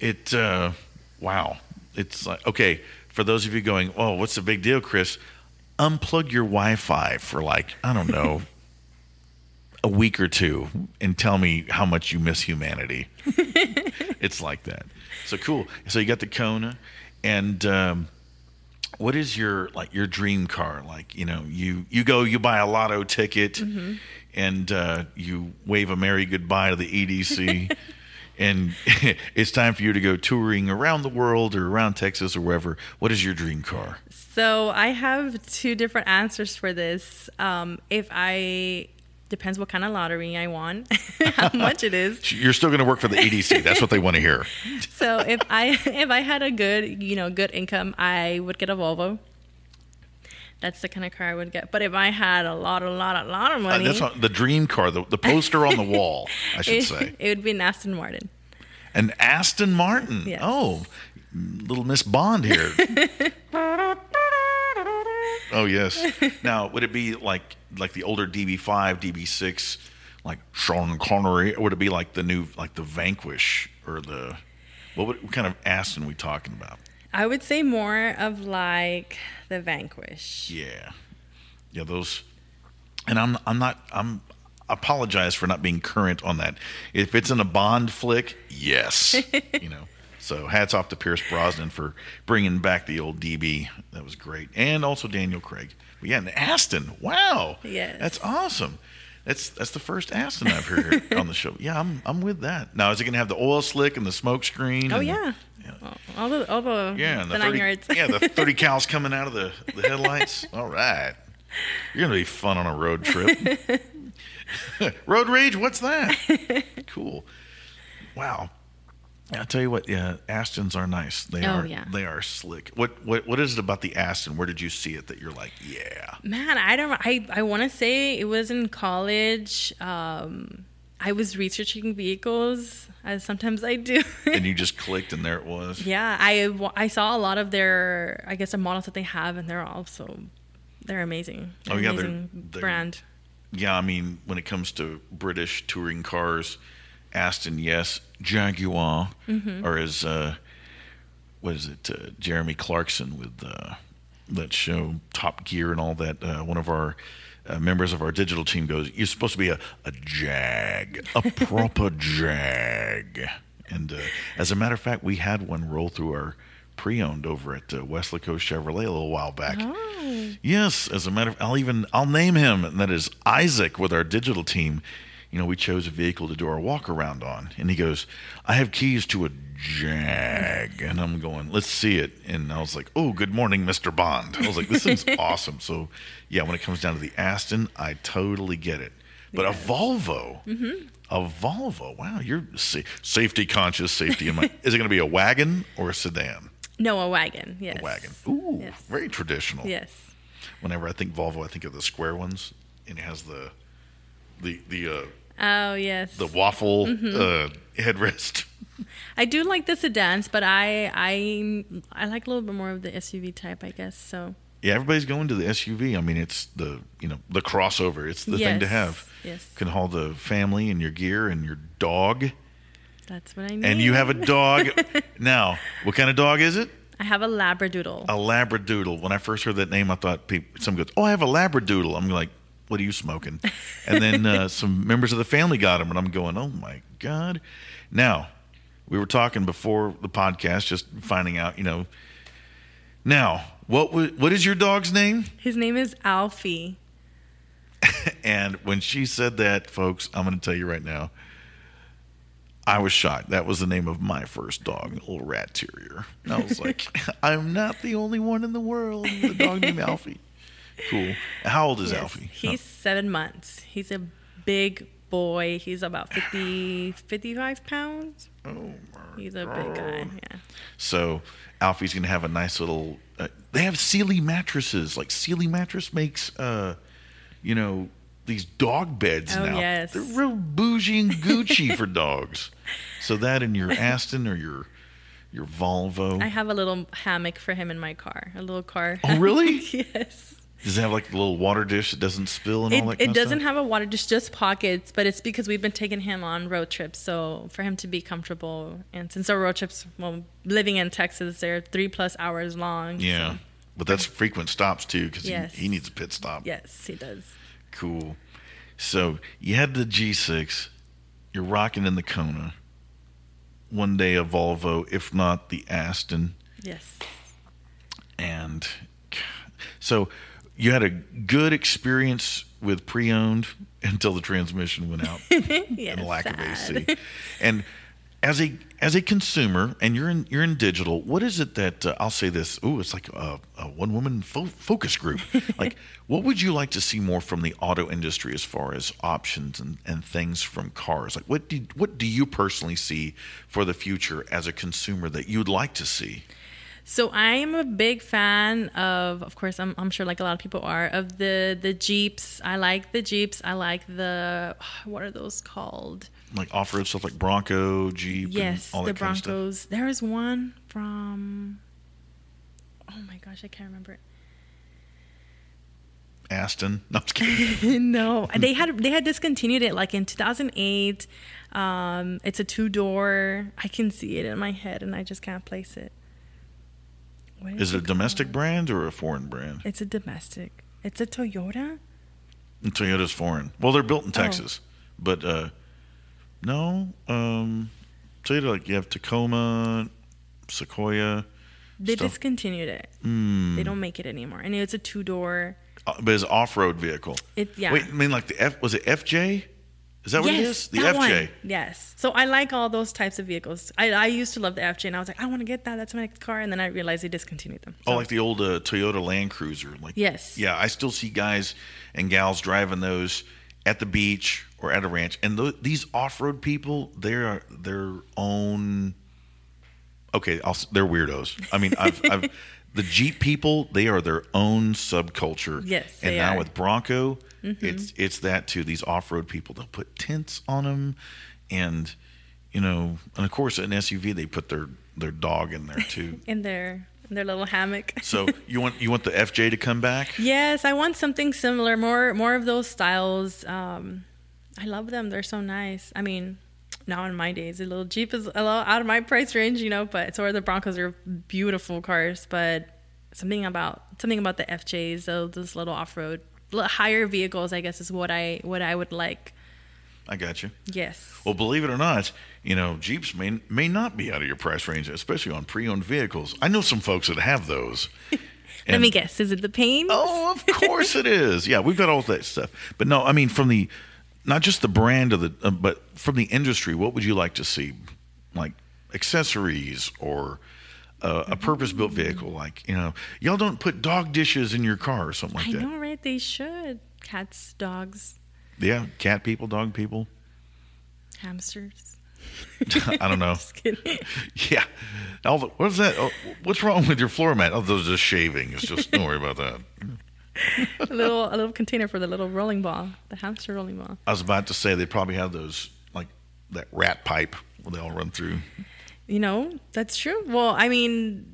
S1: it uh, wow, it's like okay. For those of you going, oh, what's the big deal, Chris? Unplug your Wi-Fi for like I don't know a week or two and tell me how much you miss humanity. it's like that. So cool. So you got the Kona, and um, what is your like your dream car? Like you know, you you go, you buy a lotto ticket, and uh, you wave a merry goodbye to the EDC. And it's time for you to go touring around the world or around Texas or wherever. What is your dream car?
S2: So I have two different answers for this. Um, if I depends what kind of lottery I won, how much it is.
S1: You're still going to work for the EDC. That's what they want to hear.
S2: So if I if I had a good you know good income, I would get a Volvo. That's the kind of car I would get. But if I had a lot, a lot, a lot of
S1: Uh,
S2: money,
S1: that's not, the dream car, the, the poster on the wall, I should
S2: it,
S1: say.
S2: it would be an Aston Martin.
S1: An Aston Martin.
S2: Yes.
S1: Oh, little Miss Bond here. oh yes. Now, would it be like like the older DB5, DB6, like Sean Connery, or would it be like the new like the Vanquish or the what, would, what kind of Aston we talking about?
S2: I would say more of like the Vanquish.
S1: Yeah, yeah, those. And I'm I'm not I'm apologize for not being current on that. If it's in a Bond flick, yes, you know. So hats off to Pierce Brosnan for bringing back the old DB. That was great, and also Daniel Craig. But yeah, and Aston. Wow,
S2: Yes.
S1: that's awesome. That's that's the first Aston I've heard on the show. Yeah, I'm I'm with that. Now is it going to have the oil slick and the smoke screen?
S2: Oh
S1: and-
S2: yeah. All- All the all the
S1: yeah, the,
S2: the nine
S1: 30,
S2: yards.
S1: yeah, the 30 cows coming out of the, the headlights. All right. You're going to be fun on a road trip. road rage, what's that? Cool. Wow. I'll tell you what, yeah, Astons are nice. They
S2: Oh,
S1: are
S2: yeah.
S1: they are slick. What what what is it about the Aston? Where did you see it that you're like, yeah.
S2: Man, I don't. I I want to say it was in college. Um, I was researching vehicles, as sometimes I do.
S1: And you just clicked and there it was.
S2: yeah, I I saw a lot of their, I guess, the models that they have, and they're also they're amazing. They're
S1: Oh, yeah, they're-
S2: amazing
S1: they're-
S2: brand.
S1: Yeah, I mean, when it comes to British touring cars, Aston, yes. Jaguar,
S2: Mm-hmm.
S1: or as uh, what is it? Uh, Jeremy Clarkson with uh, that show Top Gear and all that. Uh, one of our uh, members of our digital team goes, "You're supposed to be a a Jag, a proper Jag." And uh, as a matter of fact, we had one roll through our pre-owned over at uh, Weslaco Chevrolet a little while back.
S2: Oh,
S1: Yes, as a matter of, I'll even I'll name him, and that is Isaac with our digital team. You know, we chose a vehicle to do our walk around on, and he goes, "I have keys to a Jag," and I'm going, "Let's see it." And I was like, "Oh, good morning, Mr. Bond." I was like, "This thing's awesome." So, yeah, when it comes down to the Aston, I totally get it. But a Volvo, a Volvo, wow, you're sa- safety conscious. Safety in mind. Is it going to be a wagon or a sedan?
S2: no, a wagon. Yes.
S1: A wagon. Ooh,
S2: Yes.
S1: very traditional.
S2: Yes.
S1: Whenever I think Volvo, I think of the square ones, and it has the the the uh,
S2: Oh yes.
S1: the waffle
S2: Mm-hmm.
S1: uh, headrest.
S2: I do like the sedans, but I I I like a little bit more of the SUV type, I guess. So
S1: Yeah, everybody's going to the SUV. I mean, it's the you know the crossover. It's the thing to have.
S2: yes.
S1: can haul the family and your gear and your dog.
S2: that's what I need.
S1: And you have a dog. now, what kind of dog is it?
S2: I have a Labradoodle.
S1: A Labradoodle. When I first heard that name, I thought people, some goes, "Oh, I have a Labradoodle." I'm like, "What are you smoking?" And then uh, some members of the family got him, and I'm going, "Oh my god!" Now, we were talking before the podcast, just finding out, you know. Now, what wa- what is your dog's name?
S2: His name is Alfie.
S1: And when she said that, folks, I'm going to tell you right now, I was shocked. That was the name of my first dog, a little rat terrier. And I was like, I'm not the only one in the world with a dog named Alfie. Cool. How old is
S2: Yes,
S1: Alfie?
S2: He's seven months. He's a big boy. He's about 50, 55 pounds.
S1: Oh, my
S2: He's a big guy. Yeah.
S1: So Alfie's going to have a nice little. They have Sealy mattresses. Like Sealy mattress makes, uh, you know, these dog beds
S2: Oh,
S1: now.
S2: yes.
S1: They're real bougie and Gucci for dogs. So that in your Aston or your your Volvo.
S2: I have a little hammock for him in my car. A little car.
S1: Oh, really?
S2: yes.
S1: Does it have like a little water dish that doesn't spill and
S2: It,
S1: all that?
S2: it
S1: kind
S2: doesn't
S1: stuff?
S2: have a water dish, just pockets, but it's because we've been taking him on road trips. So for him to be comfortable, and since our road trips, well, living in Texas, they're three plus hours long.
S1: Yeah,
S2: so-
S1: but that's frequent stops too because
S2: Yes.
S1: he, he needs a pit stop.
S2: yes, he does.
S1: Cool. So you had the G6. You're rocking in the Kona. One day a Volvo, if not the Aston,
S2: Yes.
S1: and so you had a good experience with pre-owned until the transmission went out
S2: yes.
S1: and lack of. AC. And as a as a consumer, and you're in you're in digital, what is it that uh, I'll say this? Oh, it's like a, a one woman fo- focus group. like, what would you like to see more from the auto industry as far as options and, and things from cars? Like, what do what do you personally see for the future as a consumer that you'd like to see?
S2: So I'm a big fan of, of course, I'm, I'm sure like a lot of people are of the the Jeeps. I like the Jeeps. I like the what are those called?
S1: Like off road stuff like Bronco, Jeep,
S2: Yes,
S1: and all
S2: the
S1: that kind of stuff.
S2: Broncos. There is one from. Oh my gosh, I can't remember it.
S1: Aston. No, I'm just kidding.
S2: no, they had they had discontinued it like in 2008. Um, it's a two door. I can see it in my head, and I just can't place it. What
S1: Is it a domestic
S2: called?
S1: brand or a foreign brand?
S2: It's a domestic. It's a Toyota.
S1: And Toyota's foreign. Well, they're built in
S2: Oh.
S1: Texas, but uh, no. Um, Toyota like you have Tacoma, Sequoia,
S2: They
S1: Stuff.
S2: discontinued it.
S1: mm,
S2: They don't make it anymore, and it's a two door.
S1: uh, but it's an off-road vehicle.
S2: It yeah.
S1: Wait, I mean like the F was it FJ? Is that what it is? The FJ.
S2: one. Yes. So I like all those types of vehicles. I, I used to love the FJ, and I was like, I want to get that. That's my next car. And then I realized they discontinued them.
S1: Oh, like the old uh, Toyota Land Cruiser. Like
S2: Yes.
S1: yeah, I still see guys and gals driving those at the beach or at a ranch. And th- these off-road people, they're their own. Okay, I'll, they're weirdos. I mean, I've, I've the Jeep people, they are their own subculture.
S2: Yes,
S1: and now
S2: are. Mm-hmm.
S1: with Bronco, it's it's that too. These off-road people, they'll put tents on them, and you know, and of course, an SUV, they put their their dog in there too.
S2: in their in their little hammock.
S1: So you want you want the FJ to come back?
S2: yes, I want something similar. More more of those styles. Um, I love them. They're so nice. I mean, now in my days, a little Jeep is a little out of my price range, you know. But so are the Broncos. Are beautiful cars, but something about something about the FJs, those, little off road, higher vehicles. I guess is what I what I would like.
S1: I got you.
S2: Yes.
S1: Well, believe it or not, you know, Jeeps may may not be out of your price range, especially on pre-owned vehicles. I know some folks that have those.
S2: Let me guess. Is it the Payne?
S1: Oh, of course it is. Yeah, we've got all that stuff. But no, I mean from the not just the brand of the, uh, but from the industry. What would you like to see, like accessories or uh, a purpose-built vehicle? Like you know, y'all don't put dog dishes in your car or something like that.
S2: I
S1: that.
S2: know, right? They should. Cats, dogs,
S1: Yeah, cat people, dog people.
S2: hamsters.
S1: I don't know.
S2: Just kidding.
S1: Yeah. All the, what's that? Oh, what's wrong with your floor mat? Oh, those are just shaving. It's just don't worry about that.
S2: a little a little container for the little rolling ball, the hamster rolling ball.
S1: I was about to say they probably have those like that rat pipe where they all run through.
S2: You know, that's true. Well, I mean,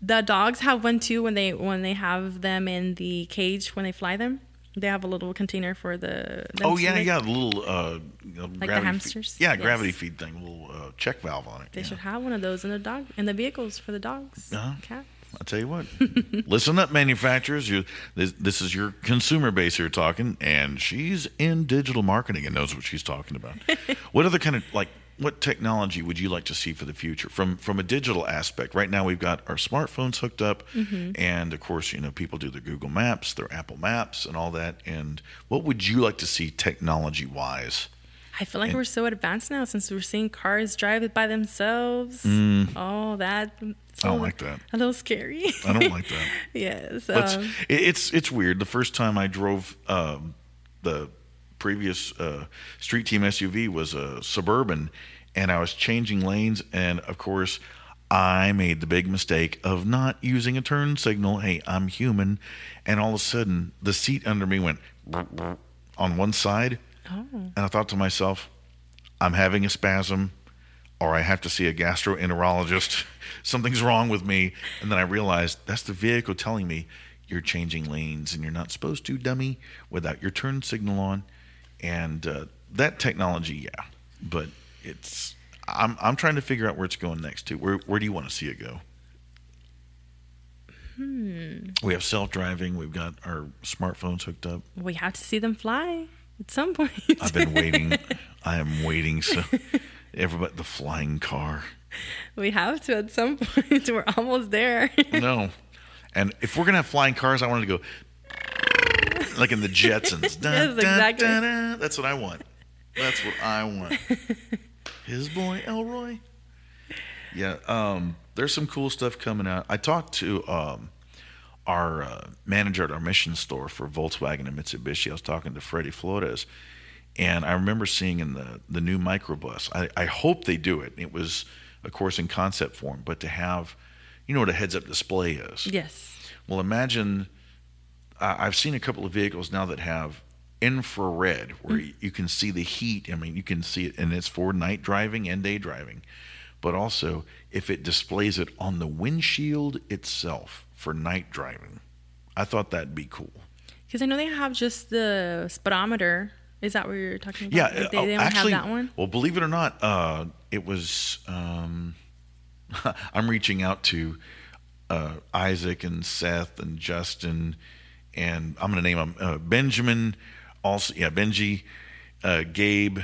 S2: the dogs have one too when they when they have them in the cage when they fly them. They have a little container for the.
S1: Oh yeah,
S2: like-
S1: yeah, the little uh, you know,
S2: the
S1: gravity
S2: hamsters?
S1: Feed. Yeah,
S2: Yes.
S1: gravity feed thing, a little uh, check valve on it.
S2: They
S1: yeah.
S2: should have one of those in the dog in the vehicles for the dogs,
S1: Uh-huh.
S2: cats.
S1: I'll tell you what. listen up, manufacturers. You, this, this is your consumer base here talking, and she's in digital marketing and knows what she's talking about. what other kind of like what technology would you like to see for the future from from a digital aspect? Right now, we've got our smartphones hooked up, mm-hmm. and of course, you know people do their Google Maps, their Apple Maps, and all that. And what would you like to see technology wise?
S2: I feel like we're so advanced now since we're seeing cars drive it by themselves. Mm. All
S1: that. I don't like that.
S2: A little scary.
S1: I don't like that.
S2: yes. Um,
S1: it- it's it's weird. The first time I drove um, the previous uh, street team SUV was a suburban, and I was changing lanes, and of course. I made the big mistake of not using a turn signal. Hey, I'm human. And all of a sudden, the seat under me went on one side.
S2: oh.
S1: And I thought to myself, I'm having a spasm, or I have to see a gastroenterologist. Something's wrong with me. And then I realized that's the vehicle telling me you're changing lanes and you're not supposed to, dummy, without your turn signal on. And uh, that technology, yeah, but it's. I'm I'm trying to figure out where it's going next to. Where where do you want to see it go? Hmm. We have self driving. We've got our smartphones hooked up.
S2: We have to see them fly at some point.
S1: I've been waiting. I am waiting. So, everybody, the flying car.
S2: we have to at some point. We're almost there.
S1: No, and if we're gonna have flying cars, I want to go like in the Jetsons. Dun,
S2: Yes, exactly.
S1: dun, dun. That's what I want. That's what I want. His boy Elroy. Yeah, um, there's some cool stuff coming out. I talked to um, our uh, manager at our mission store for Volkswagen and Mitsubishi. I was talking to Freddie Flores, and I remember seeing in the the new microbus. I, I hope they do it. It was, of course, in concept form, but to have, you know, what a heads-up display is.
S2: yes.
S1: Well, imagine uh, I've seen a couple of vehicles now that have infrared where
S2: Mm.
S1: you can see the heat. I mean, you can see it, and it's for night driving and day driving. But also, if it displays it on the windshield itself for night driving, I thought that'd be cool.
S2: Because I know they have just the speedometer. Is that what you're talking about?
S1: Yeah,
S2: Like, they,
S1: uh,
S2: they don't
S1: actually,
S2: have that one.
S1: well, believe it or not, uh, it was. Um, I'm reaching out to uh, Isaac and Seth and Justin, and I'm going to name them uh, Benjamin, also yeah Benji, uh, Gabe,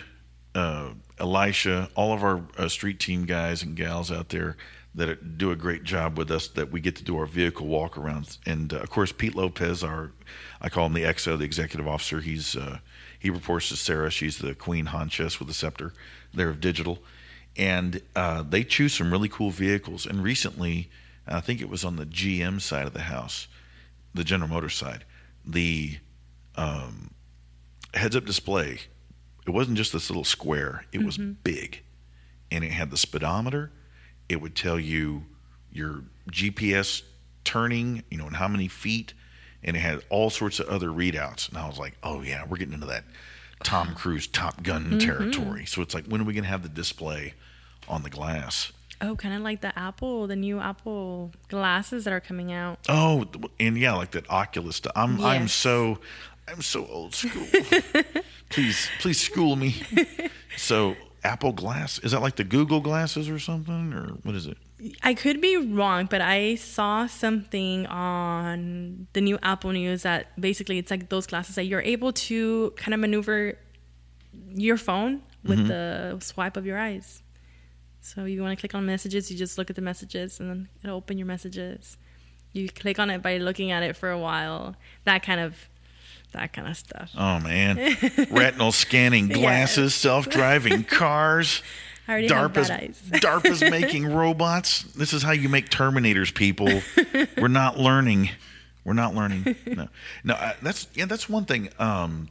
S1: uh, Elisha, all of our uh, street team guys and gals out there that do a great job with us. That we get to do our vehicle walkarounds, and uh, of course Pete Lopez, our I call him the XO, the executive officer. He's uh, he reports to Sarah. She's the queen Honchess with the scepter. They're of digital, and uh, they choose some really cool vehicles. And recently, I think it was on the GM side of the house, the General Motors side, the um, heads-up display. It wasn't just this little square; it was big, and it had the speedometer. It would tell you your GPS turning, you know, and how many feet, and it had all sorts of other readouts. And I was like, "Oh yeah, we're getting into that Tom Cruise Top Gun mm-hmm. territory." So it's like, when are we going to have the display on the glass?
S2: Oh, kind of like the Apple, the new Apple glasses that are coming out.
S1: Oh, and yeah, like that Oculus stuff. I'm I'm so I'm so old school. please please school me. So Apple Glass is that like the Google glasses or something or what is it?
S2: I could be wrong, but I saw something on the new Apple News that basically it's like those glasses that you're able to kind of maneuver your phone with
S1: Mm-hmm.
S2: the swipe of your eyes. So you want to click on messages, you just look at the messages and then it'll open your messages. You click on it by looking at it for a while. That kind of that kind of stuff.
S1: Oh man, retinal scanning
S2: Yes.
S1: glasses, self-driving cars.
S2: I already have bad eyes.
S1: DARPA's making robots. This is how you make Terminators, people. We're not learning. We're not learning. No, no. Uh, that's yeah. That's one thing. Um,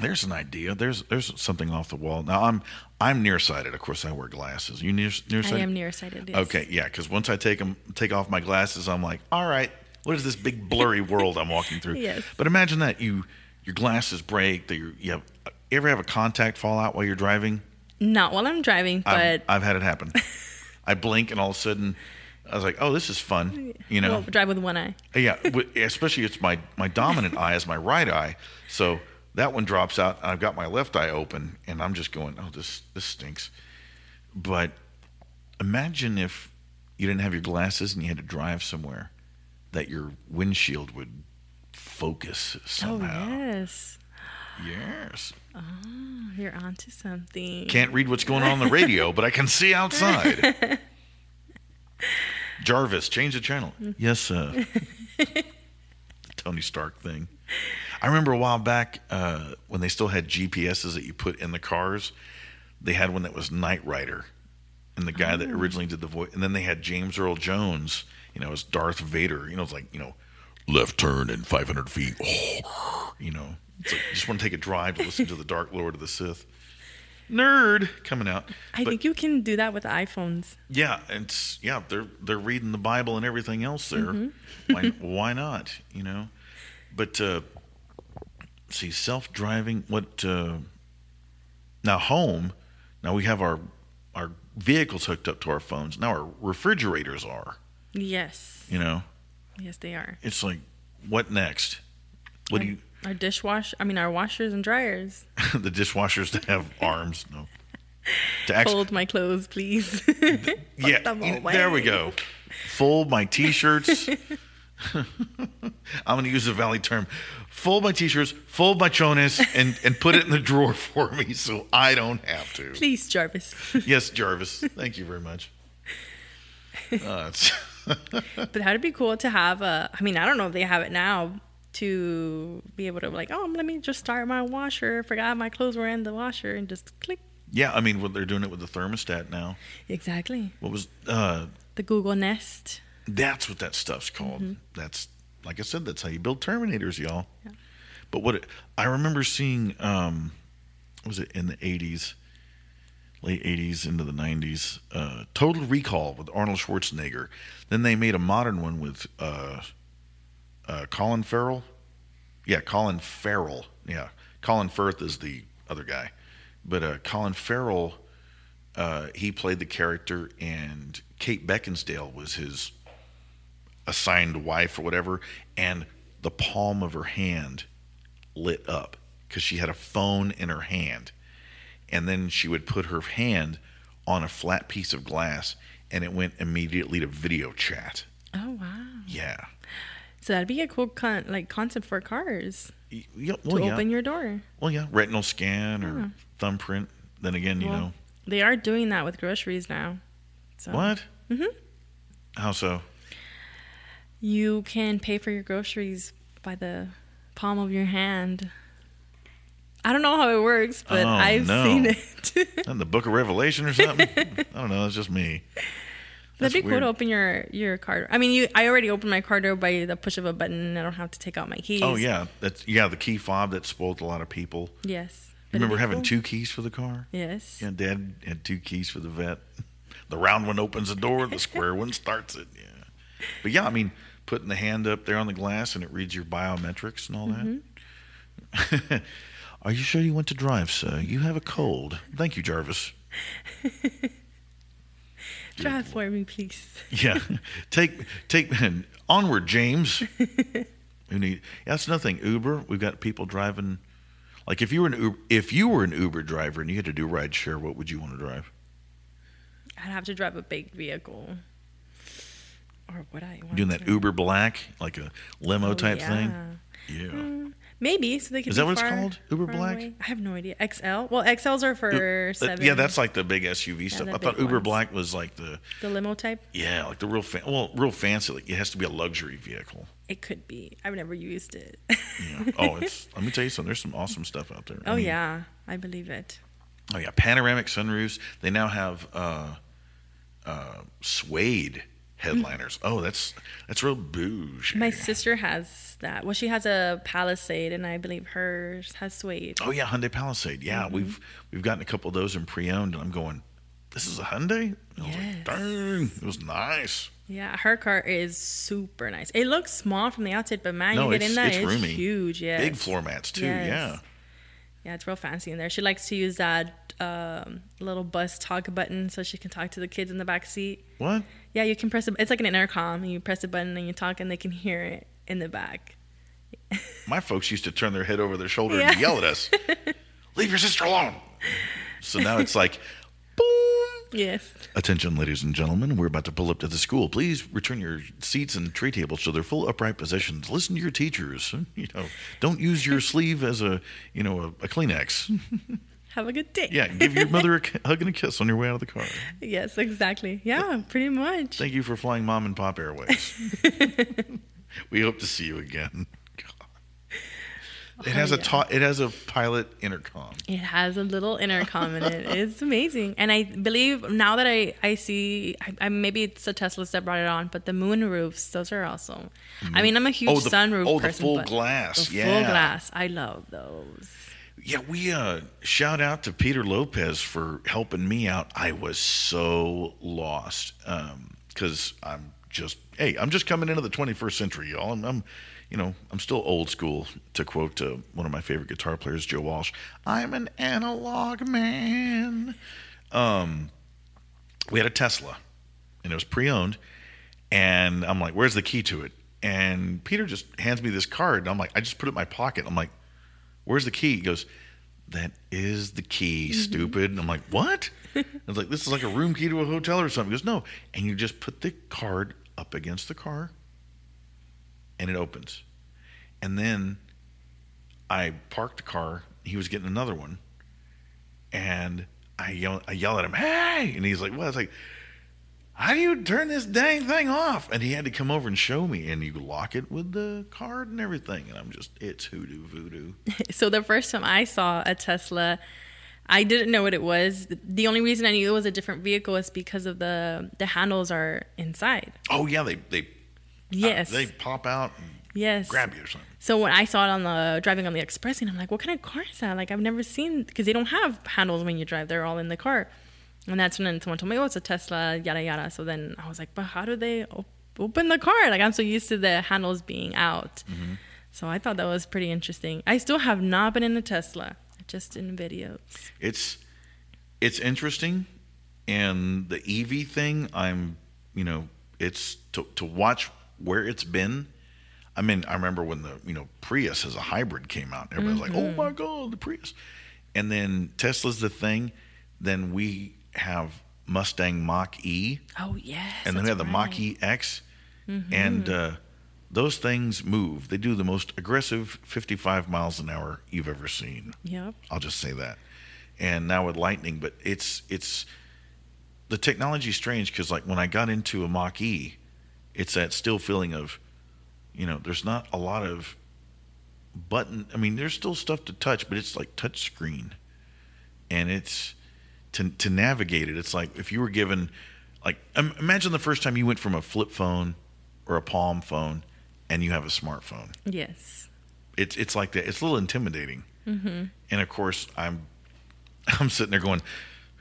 S1: there's an idea. There's there's something off the wall. Now I'm I'm nearsighted. Of course, I wear glasses. You near nearsighted?
S2: I am nearsighted. Yes.
S1: Okay, yeah. Because once I take them, take off my glasses, I'm like, all right, What is this big blurry world I'm walking through?
S2: Yes.
S1: But imagine that you your glasses break. That you have you ever have a contact fall out while you're driving?
S2: Not while I'm driving, but
S1: I've, I've had it happen. I blink and all of a sudden I was like, oh, this is fun. You know,
S2: well, drive with one eye.
S1: yeah. Especially it's my my dominant eye is my right eye, so that one drops out. And I've got my left eye open, and I'm just going, oh, this this stinks. But imagine if you didn't have your glasses and you had to drive somewhere, that your windshield would focus oh, somehow.
S2: Oh yes,
S1: Yes.
S2: Oh, you're onto something.
S1: Can't read what's going on on the radio, but I can see outside. Jarvis, change the channel. Yes, sir. the Tony Stark thing. I remember a while back uh, when they still had GPSs that you put in the cars. They had one that was Knight Rider, and the guy that originally did the voice. And then they had James Earl Jones, you know, as Darth Vader. You know, it's like you know, left turn in 500 feet. you know, it's like, just want to take a drive to listen to the Dark Lord of the Sith. Nerd coming out.
S2: I
S1: But-
S2: think you can do that with iPhones.
S1: yeah, and it's, yeah, they're they're reading the Bible and everything else there.
S2: Mm-hmm.
S1: Why why not? You know, but uh, see, self driving. What uh, now? Home. Now we have our our vehicles hooked up to our phones. Now our refrigerators are.
S2: Yes,
S1: You know,
S2: yes, they are.
S1: it's like, what next? What do you?
S2: Our dishwash, I mean, our washers and dryers.
S1: the dishwashers that have arms? No. To actually,
S2: Fold my clothes, please.
S1: yeah,
S2: them
S1: you-
S2: away.
S1: there we go. Fold my t-shirts. I'm going to use the valley term. Fold my t-shirts, fold my chones, and and put it in the drawer for me, so I don't have to.
S2: please, Jarvis.
S1: Yes, Jarvis. Thank you very much. Uh,
S2: but that'd be cool to have a. I mean, I don't know if they have it now to be able to like, oh, let me just start my washer. Forgot my clothes were in the washer, and just click.
S1: yeah, I mean, what they're doing it with the thermostat now.
S2: Exactly.
S1: What was uh,
S2: The Google Nest.
S1: That's what that stuff's called.
S2: Mm-hmm.
S1: That's like I said. That's how you build Terminators, y'all.
S2: Yeah.
S1: But what it, I remember seeing, um, was it in the '80s, late '80s into the '90s? Uh, Total Recall with Arnold Schwarzenegger. Then they made a modern one with uh, uh, Colin Farrell. Yeah, Colin Farrell. Yeah, Colin Firth is the other guy, but uh, Colin Farrell. Uh, he played the character, and Kate Beckinsdale was his assigned wife or whatever, and the palm of her hand lit up because she had a phone in her hand. And then she would put her hand on a flat piece of glass and it went immediately to video chat.
S2: Oh wow!
S1: Yeah.
S2: So that'd be a cool con- like concept for cars
S1: yeah
S2: to
S1: yeah.
S2: open your door.
S1: well, yeah. Retinal scan or
S2: Yeah.
S1: thumbprint. Then again, you
S2: Well,
S1: know.
S2: They are doing that with groceries now. So
S1: What?
S2: Mm-hmm.
S1: How so?
S2: You can pay for your groceries by the palm of your hand. I don't know how it works, but
S1: Oh,
S2: I've
S1: no.
S2: seen it.
S1: In the Book of Revelation or something? I don't know. It's just me.
S2: That'd be cool to open your your car. I mean, you. I already opened my car door by the push of a button. I don't have to take out my keys.
S1: Oh yeah, that's yeah. The key fob that spoiled a lot of people.
S2: Yes.
S1: You remember having
S2: cool.
S1: two keys for the car?
S2: Yes.
S1: Yeah, Dad had two keys for the vet. The round one opens the door, the square one starts it. Yeah, but yeah, I mean, putting the hand up there on the glass and it reads your biometrics and all that. Mm-hmm. Are you sure you want to drive, sir? You have a cold. Thank you, Jarvis.
S2: Drive for me, please.
S1: Yeah, take take onward, James. We need. That's nothing. Uber. We've got people driving. Like if you were an Uber, if you were an Uber driver and you had to do ride share, what would you want to drive?
S2: I'd have to drive a big vehicle. Or would I want
S1: Doing that
S2: to?
S1: Uber Black, like a limo
S2: Oh,
S1: type
S2: yeah.
S1: thing. Yeah.
S2: Mm, maybe so they can.
S1: Is that what it's called? Uber Black?
S2: away. I have no idea. XL. Well, XLs are for
S1: Uh,
S2: seven.
S1: yeah, that's like the big SUV stuff. I thought Uber
S2: ones.
S1: Black was like the
S2: the limo type.
S1: yeah, like the real fan, well, real fancy. Like it has to be a luxury vehicle.
S2: It could be. I've never used it.
S1: Yeah. Oh, it's. let me tell you something. There's some awesome stuff out there. I
S2: oh
S1: mean,
S2: yeah, I believe it.
S1: Oh yeah, panoramic sunroofs. They now have uh, uh, suede headliners. Oh, that's that's real bougie.
S2: My sister has that. Well, she has a Palisade, and I believe hers has suede.
S1: Oh yeah, Hyundai Palisade. Yeah,
S2: Mm-hmm.
S1: we've we've gotten a couple of those in pre-owned, and I'm going, this is a Hyundai. And I was
S2: Yes.
S1: like, dang, it was nice.
S2: Yeah, her car is super nice. It looks small from the outside, but man,
S1: No,
S2: you get in there,
S1: it's
S2: it's,
S1: roomy.
S2: huge. Yeah,
S1: Big floor mats too.
S2: Yes.
S1: Yeah.
S2: Yeah, it's real fancy in there. She likes to use that um, little bus talk button so she can talk to the kids in the back seat.
S1: What?
S2: Yeah, you can press it. It's like an intercom. And you press a button and you talk, and they can hear it in the back.
S1: My folks used to turn their head over their shoulder
S2: Yeah.
S1: and yell at us, "Leave your sister alone." So now it's like, boom.
S2: Yes.
S1: Attention, ladies and gentlemen, we're about to pull up to the school. Please return your seats and tray tables to their full upright positions. Listen to your teachers. You know, don't use your sleeve as a, you know, a, a Kleenex.
S2: Have a good day.
S1: Yeah, give your mother a hug and a kiss on your way out of the car.
S2: Yes, exactly. Yeah, pretty much.
S1: Thank you for flying Mom and Pop Airways. we hope to see you again. It has
S2: Oh,
S1: a ta- it has a pilot intercom.
S2: It has a little intercom in it. It's amazing. And I believe now that I, I see, I, I, maybe it's the Teslas that brought it on, but the moon roofs, those are awesome. I mm-hmm. mean, I'm a huge
S1: Oh, the-
S2: sunroof
S1: oh, the
S2: person.
S1: full
S2: but
S1: glass.
S2: The
S1: Yeah.
S2: full glass. I love those.
S1: Yeah, we uh shout out to Peter Lopez for helping me out. I was so lost um cuz I'm just hey, I'm just coming into the 21st century, y'all. I'm, I'm you know, I'm still old school to quote uh, one of my favorite guitar players, Joe Walsh. I'm an analog man. Um we had a Tesla and it was pre-owned and I'm like, "Where's the key to it?" And Peter just hands me this card and I'm like, I just put it in my pocket. I'm like, where's the key? He goes, that is the key, mm-hmm. stupid. And I'm like, what? I was like, this is like a room key to a hotel or something. He goes, no. And you just put the card up against the car and it opens. And then I parked the car. He was getting another one. And I yell, I yell at him, hey! And he's like, what? I was like, how do you turn this dang thing off? And he had to come over and show me. And you lock it with the card and everything. And I'm just, it's hoodoo voodoo.
S2: So the first time I saw a Tesla, I didn't know what it was. The only reason I knew it was a different vehicle is because of the the handles are inside.
S1: Oh yeah, they they
S2: Yes.
S1: uh, they pop out and
S2: yes.
S1: grab you or something.
S2: So when I saw it on the driving on the express, and I'm like, what kind of car is that? Like I've never seen because they don't have handles when you drive; they're all in the car. And that's when someone told me, oh, it's a Tesla, yada yada. So then I was like, but how do they op- open the car? Like I'm so used to the handles being out. Mm-hmm. So I thought that was pretty interesting. I still have not been in a Tesla, just in videos.
S1: It's it's interesting, and the EV thing. I'm you know it's to to watch where it's been. I mean, I remember when the you know Prius as a hybrid came out. Everybody was like, "Oh mm-hmm. my god, the Prius!" And then Tesla's the thing. Then we have Mustang Mach E.
S2: Oh yes.
S1: and then we have the
S2: right.
S1: Mach E X, and uh, those things move. They do the most aggressive 55 miles an hour you've ever seen.
S2: Yep.
S1: I'll just say that. And now with Lightning, but it's it's the technology's strange because like when I got into a Mach E, it's that still feeling of, you know, there's not a lot of button. I mean, there's still stuff to touch, but it's like touch screen, and it's to to navigate it. It's like if you were given, like, imagine the first time you went from a flip phone or a palm phone, and you have a smartphone
S2: Yes.
S1: it's it's like that. It's a little intimidating. Mm-hmm. And of course, I'm I'm sitting there going,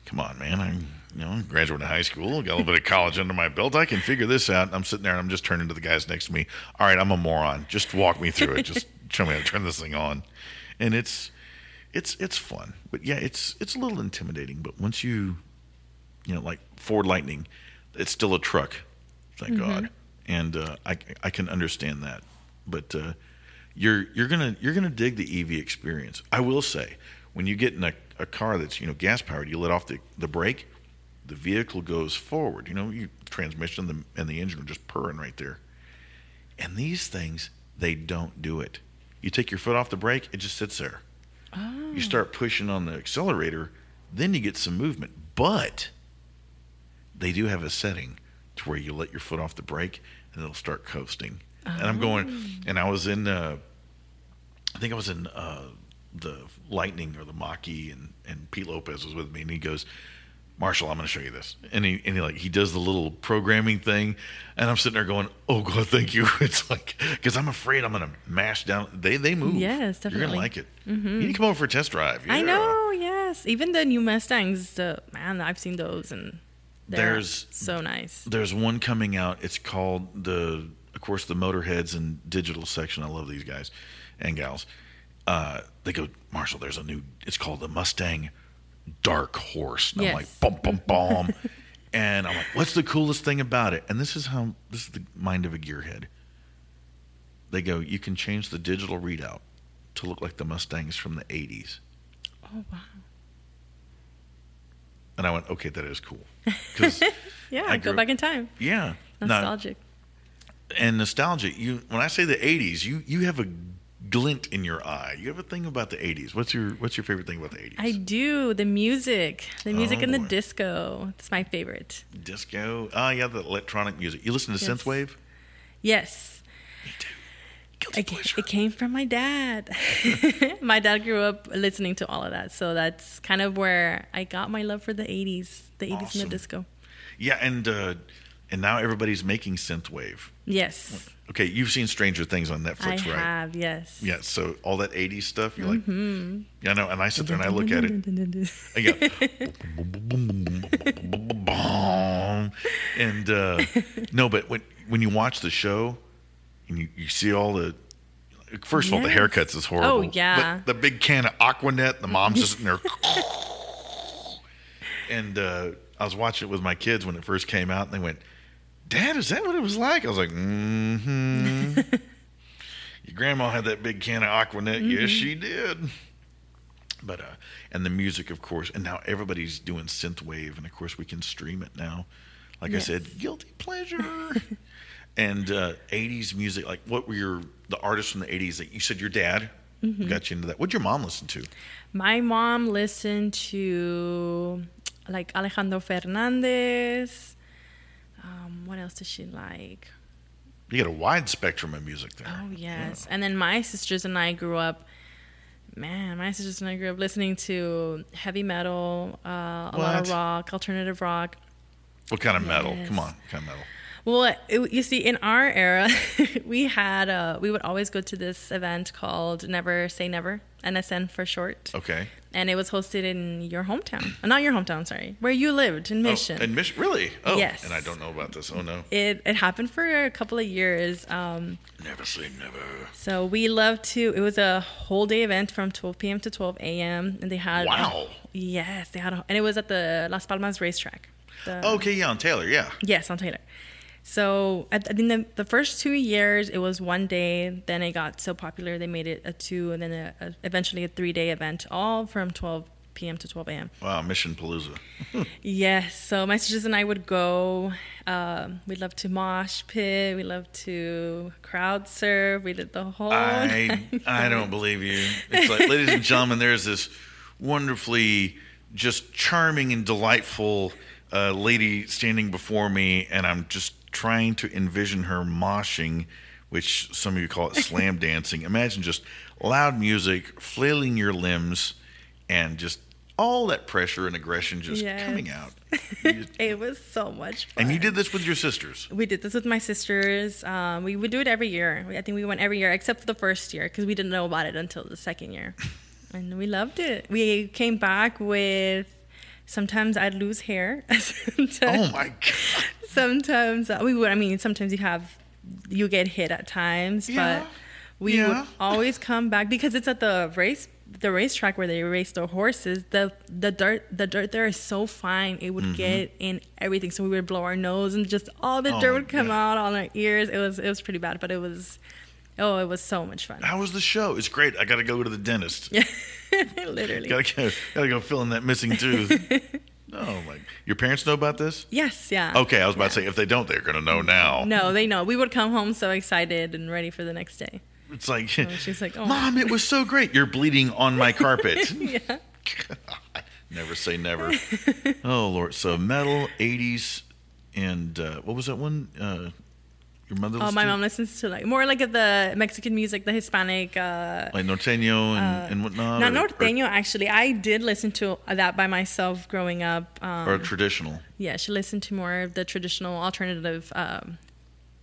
S1: "Come on, man! I'm you know graduated high school, got a little bit of college under my belt. I can figure this out." And I'm sitting there, and I'm just turning to the guys next to me. All right, I'm a moron. Just walk me through it. Just show me how to turn this thing on. And it's it's it's fun, but yeah, it's it's a little intimidating. But once you you know like Ford Lightning, it's still a truck. Thank God. And uh, I I can understand that, but. Uh, you're you're gonna you're gonna dig the EV experience. I will say, when you get in a, a car that's you know gas powered, you let off the, the brake, the vehicle goes forward. You know, you transmission and the, and the engine are just purring right there. And these things, they don't do it. You take your foot off the brake, it just sits there.
S2: Oh.
S1: You start pushing on the accelerator, then you get some movement. But they do have a setting to where you let your foot off the brake and it'll start coasting. And I'm going, and I was in, uh, I think I was in uh, the Lightning or the Mach-E, and, and Pete Lopez was with me, and he goes, Marshall, I'm going to show you this. And he, and he like, he does the little programming thing, and I'm sitting there going, oh God, thank you. It's like, because I'm afraid I'm going to mash down. They, they move.
S2: Yes, definitely.
S1: You're going to like it. You need to come over for a test drive.
S2: I know, yes. Even the new Mustangs, the man, I've seen those and They're
S1: There's-
S2: so nice.
S1: There's one coming out. It's called the, of course, the Motorheads and digital section. I love these guys and gals. Uh, they go, Marshall. There's a new. It's called the Mustang Dark Horse. And I'm like, bum bum bum. and I'm like, what's the coolest thing about it? And this is how this is the mind of a gearhead. They go, you can change the digital readout to look like the Mustangs from the '80s.
S2: Oh wow.
S1: And I went, okay, that is cool.
S2: Yeah,
S1: I
S2: go back in time.
S1: yeah, Now-
S2: Nostalgic.
S1: and nostalgia. You when I say the '80s, you you have a glint in your eye. You have a thing about the '80s. What's your What's your favorite thing about the '80s?
S2: I do the music, the music
S1: Oh,
S2: and the
S1: boy.
S2: disco. It's my favorite.
S1: Disco. Oh yeah, the electronic music. You listen to
S2: Yes.
S1: synthwave?
S2: Yes,
S1: Me too. Guilty
S2: it, it came from my dad. my dad grew up listening to all of that, so that's kind of where I got my love for the '80s, the '80s and the disco.
S1: Yeah, and uh, and now everybody's making synthwave.
S2: Yes,
S1: Okay, you've seen Stranger Things on
S2: I
S1: Netflix, right?
S2: I have. Yes.
S1: Yeah, so all that '80s stuff, you're like,
S2: Mm-hmm.
S1: yeah, I know. And I sit there and I look at it. I go, and uh, no, but when when you watch the show and you, you see all the first of all the haircuts is horrible.
S2: Oh, yeah.
S1: But the big can of Aqua Net, the mom's just sitting there. and uh, I was watching it with my kids when it first came out, and they went, "Dad, is that what it was like?" I was like, "Mm-hmm." Your grandma had that big can of Aqua Net.
S2: Mm-hmm.
S1: Yes, she did. But uh, and the music, of course, and now everybody's doing synthwave, and of course we can stream it now. Like
S2: Yes.
S1: I said, guilty pleasure. and uh, '80s music, like what were your the artists from the '80s that you said your dad
S2: Mm-hmm.
S1: got you into that? What'd your mom listen to?
S2: My mom listened to like Alejandro Fernandez. Um, what else does she like?
S1: You got a wide spectrum of music there.
S2: Oh yes. And then my sisters and I grew up. Man, my sisters and I grew up listening to heavy metal, uh, a lot of rock, alternative rock.
S1: What kind of metal? Come on, what kind of metal?
S2: Well, it, you see, in our era, we had uh, we would always go to this event called Never Say Never, NSN for short,
S1: Okay.
S2: And it was hosted in your hometown, uh, not your hometown, sorry, where you lived in Mission.
S1: Oh, and Mission, really? Oh,
S2: Yes.
S1: And I don't know about this. Oh no.
S2: it it happened for a couple of years. Um,
S1: Never say never.
S2: so we loved to. It was a whole day event from 12 p.m. to 12 a.m. and they had
S1: Wow.
S2: yes, they had, a, and it was at the Las Palmas racetrack. The-
S1: Okay, yeah, on Taylor, yeah.
S2: Yes, on Taylor. So I, I think the, the first two years it was one day. Then it got so popular they made it a two, and then a, a, eventually a three day event, all from 12 p.m. to 12 a.m.
S1: Wow, Mission Palooza.
S2: Yes. So my sisters and I would go. Um, we love to mosh pit. We love to crowd surf. We did the whole.
S1: I I don't believe you. It's like, ladies and gentlemen, there's this wonderfully just charming and delightful uh, lady standing before me, and I'm just trying to envision her moshing, which some of you call it slam dancing. Imagine just loud music, flailing your limbs, and just all that pressure and aggression just
S2: Yes.
S1: coming out. You-
S2: It was so much fun.
S1: and you did this with your sisters.
S2: We did this with my sisters. Um, we would do it every year. I think we went every year except for the first year because we didn't know about it until the second year, and we loved it. We came back with. Sometimes I'd lose hair. sometimes,
S1: Oh my god!
S2: Sometimes uh, we would. I mean, sometimes you have you get hit at times,
S1: Yeah.
S2: but we
S1: Yeah.
S2: would always come back because it's at the race the racetrack where they race the horses. The the dirt the dirt there is so fine it would
S1: Mm-hmm.
S2: get in everything. So we would blow our nose and just all the
S1: Oh,
S2: dirt would come
S1: yeah.
S2: out on our ears. It was it was pretty bad, but it was oh it was so much fun.
S1: How was the show? It's great. I got to go to the dentist.
S2: Yeah, literally.
S1: Gotta go, gotta go fill in that missing tooth. oh my! Your parents know about this?
S2: Yes, yeah.
S1: Okay, I was about to say if they don't, they're gonna know now.
S2: No, they know. We would come home so excited and ready for the next day.
S1: It's like,
S2: she's like, oh.
S1: Mom, it was so great. You're bleeding on my carpet.
S2: Yeah.
S1: never say never. oh Lord. So metal, '80s, and uh, what was that one? Uh, your mother.
S2: Oh, my
S1: to?
S2: mom listens to like more like the Mexican music, the Hispanic. Uh,
S1: like norteño and, and whatnot.
S2: not
S1: or-
S2: norteño, actually. I did listen to that by myself growing up. Um,
S1: or, or traditional.
S2: yeah, she listened to more of the traditional alternative um,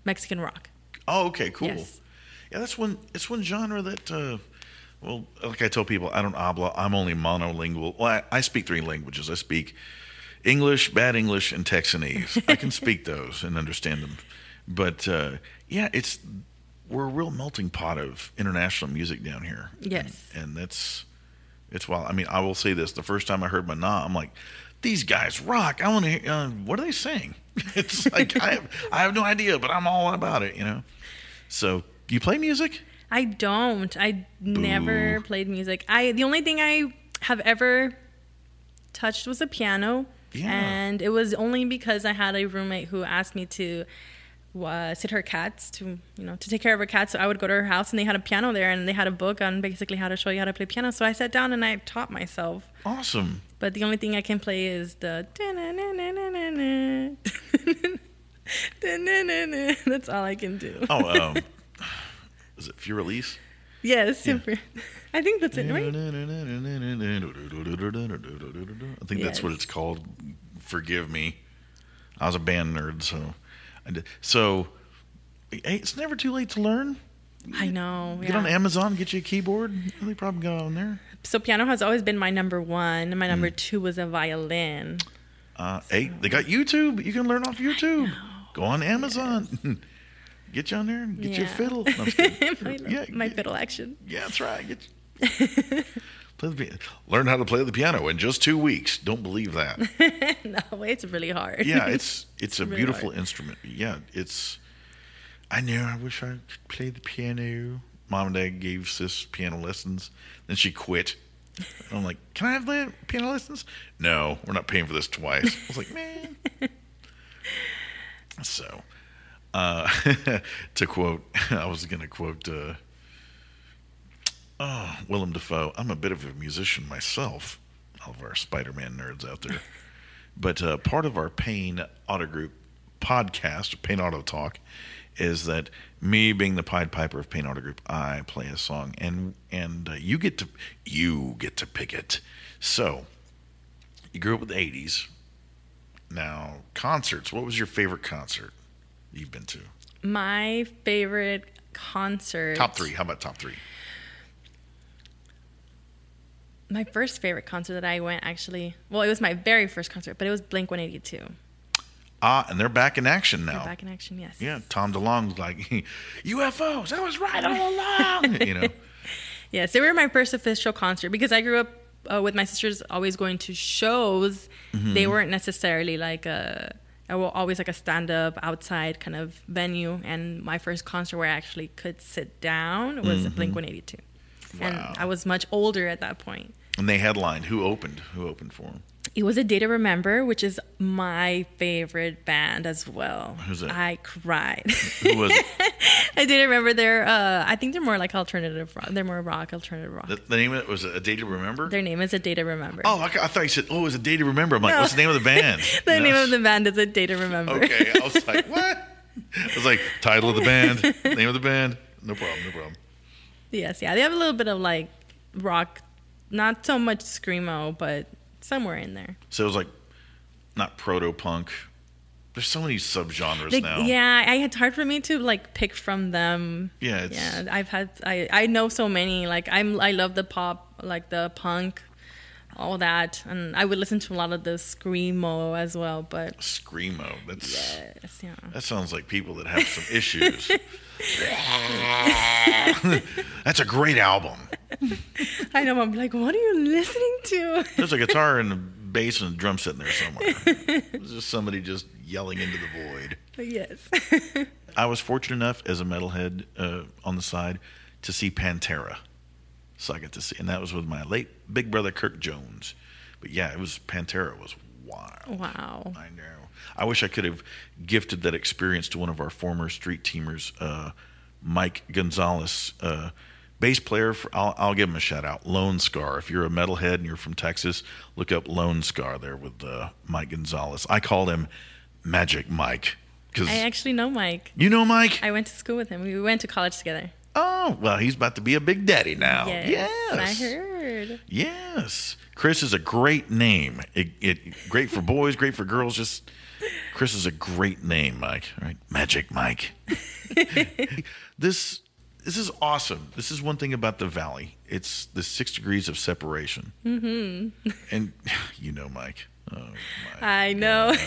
S2: Mexican rock.
S1: Oh, okay, cool.
S2: Yes.
S1: Yeah, that's one. It's one genre that. Uh, well, like I tell people, I don't habla. I'm only monolingual. Well, I, I speak three languages. I speak English, bad English, and Texanese. I can speak those and understand them. But uh, yeah, it's we're a real melting pot of international music down here.
S2: Yes.
S1: and, and that's it's wild. I mean, I will say this: the first time I heard Maná, I'm like, these guys rock. I want to. hear uh, what are they saying? it's like I have I have no idea, but I'm all about it. You know. So you play music?
S2: I don't. I never played music. I the only thing I have ever touched was a piano.
S1: Yeah.
S2: And it was only because I had a roommate who asked me to sit her cats to you know to take care of her cats. So I would go to her house and they had a piano there and they had a book on basically how to show you how to play piano. So I sat down and I taught myself.
S1: Awesome.
S2: But the only thing I can play is the that's all I can do.
S1: Oh, um, is it Für Elise?
S2: Yes, super. I think that's it, right?
S1: I think that's what it's called. Forgive me. I was a band nerd, so So hey, it's never too late to learn.
S2: I know.
S1: Get
S2: yeah.
S1: on Amazon, get you a keyboard. They probably got on there.
S2: So piano has always been my number one.
S1: Mm.
S2: My number two was a violin.
S1: Uh, hey, they got YouTube. You can learn off YouTube. Go on Amazon. Get you on there and get you a fiddle. No, I'm just kidding.
S2: my,
S1: yeah,
S2: my
S1: yeah,
S2: fiddle action.
S1: yeah, that's right. Play the piano. Learn how to play the piano in just two weeks. Don't believe that.
S2: no, it's really hard.
S1: yeah, it's it's a
S2: really
S1: beautiful
S2: hard.
S1: instrument. Yeah, it's. I know. I wish I could play the piano. Mom and Dad gave sis piano lessons. Then she quit. I'm like, can I have the piano lessons? No, we're not paying for this twice. I was like, man. so, uh, to quote, I was going to quote. Uh, oh, Willem Dafoe. I'm a bit of a musician myself. All of our Spider-Man nerds out there. But uh, part of our Payne Auto Group podcast, Payne Auto Talk, is that me being the Pied Piper of Payne Auto Group, I play a song, and and uh, you get to you get to pick it. So you grew up with the '80s. Now concerts. What was your favorite concert you've been to?
S2: My favorite concert.
S1: Top three. How about top three?
S2: My first favorite concert that I went actually, well, it was my very first concert, but it was Blink 182.
S1: Ah, and they're back in action now.
S2: They're Back in action, yes.
S1: Yeah, Tom DeLonge's like UFOs. I was right all along. you know.
S2: Yes, they were my first official concert because I grew up uh, with my sisters always going to shows.
S1: Mm-hmm.
S2: They weren't necessarily like a, always like a stand up outside kind of venue. And my first concert where I actually could sit down was Blink 182. And
S1: Mm-hmm.
S2: I was much older at that point.
S1: And they headlined. Who opened? Who opened for them?
S2: It was a Day to Remember, which is my favorite band as well.
S1: Who's that?
S2: I cried.
S1: Who was it?
S2: I didn't remember they're. Uh, I think they're more like alternative rock. They're more rock, alternative rock.
S1: The, the name of it was a day to remember.
S2: Their name is a Day to Remember.
S1: Oh, I, I thought you said, "Oh, it was a day to remember." I'm like,
S2: No.
S1: "What's the name of the band?"
S2: the
S1: You know?
S2: name of the band is a Day to Remember.
S1: Okay, I was like, "What?" I was like, "Title of the band, name of the band." No problem, no problem.
S2: Yes, yeah, they have a little bit of like rock, not so much screamo, but somewhere in there.
S1: So it was like not proto punk. There's so many subgenres
S2: Like,
S1: now.
S2: yeah, I, it's hard for me to like pick from them.
S1: Yeah, it's,
S2: Yeah, I've had I I know so many. Like I'm I love the pop, like the punk, all that, and I would listen to a lot of the screamo as well. But
S1: screamo. That's
S2: yes, yeah.
S1: that sounds like people that have some issues. That's a great album.
S2: I know. I'm like, what are you listening to?
S1: There's a guitar and a bass and a drum sitting there somewhere. It's just somebody just yelling into the void.
S2: yes.
S1: I was fortunate enough as a metalhead uh, on the side to see Pantera. So I got to see, and that was with my late big brother Kirk Jones. But yeah, it was Pantera was wild.
S2: wow.
S1: I know. I wish I could have gifted that experience to one of our former street teamers, uh, Mike Gonzalez, uh, bass player. For, I'll, I'll give him a shout out. Lone Scar. If you're a metalhead and you're from Texas, look up Lone Scar there with uh, Mike Gonzalez. I called him Magic Mike because
S2: I actually know Mike.
S1: you know Mike.
S2: I went to school with him. We went to college together.
S1: Oh well, he's about to be a big daddy now.
S2: Yes,
S1: Oh, yes.
S2: I heard.
S1: Yes, Chris is a great name. It, it great for boys, great for girls. Just Chris is a great name, Mike. All right, Magic Mike. this this is awesome. This is one thing about the valley. It's the six degrees of separation. Mm-hmm. and you know, Mike,
S2: I know.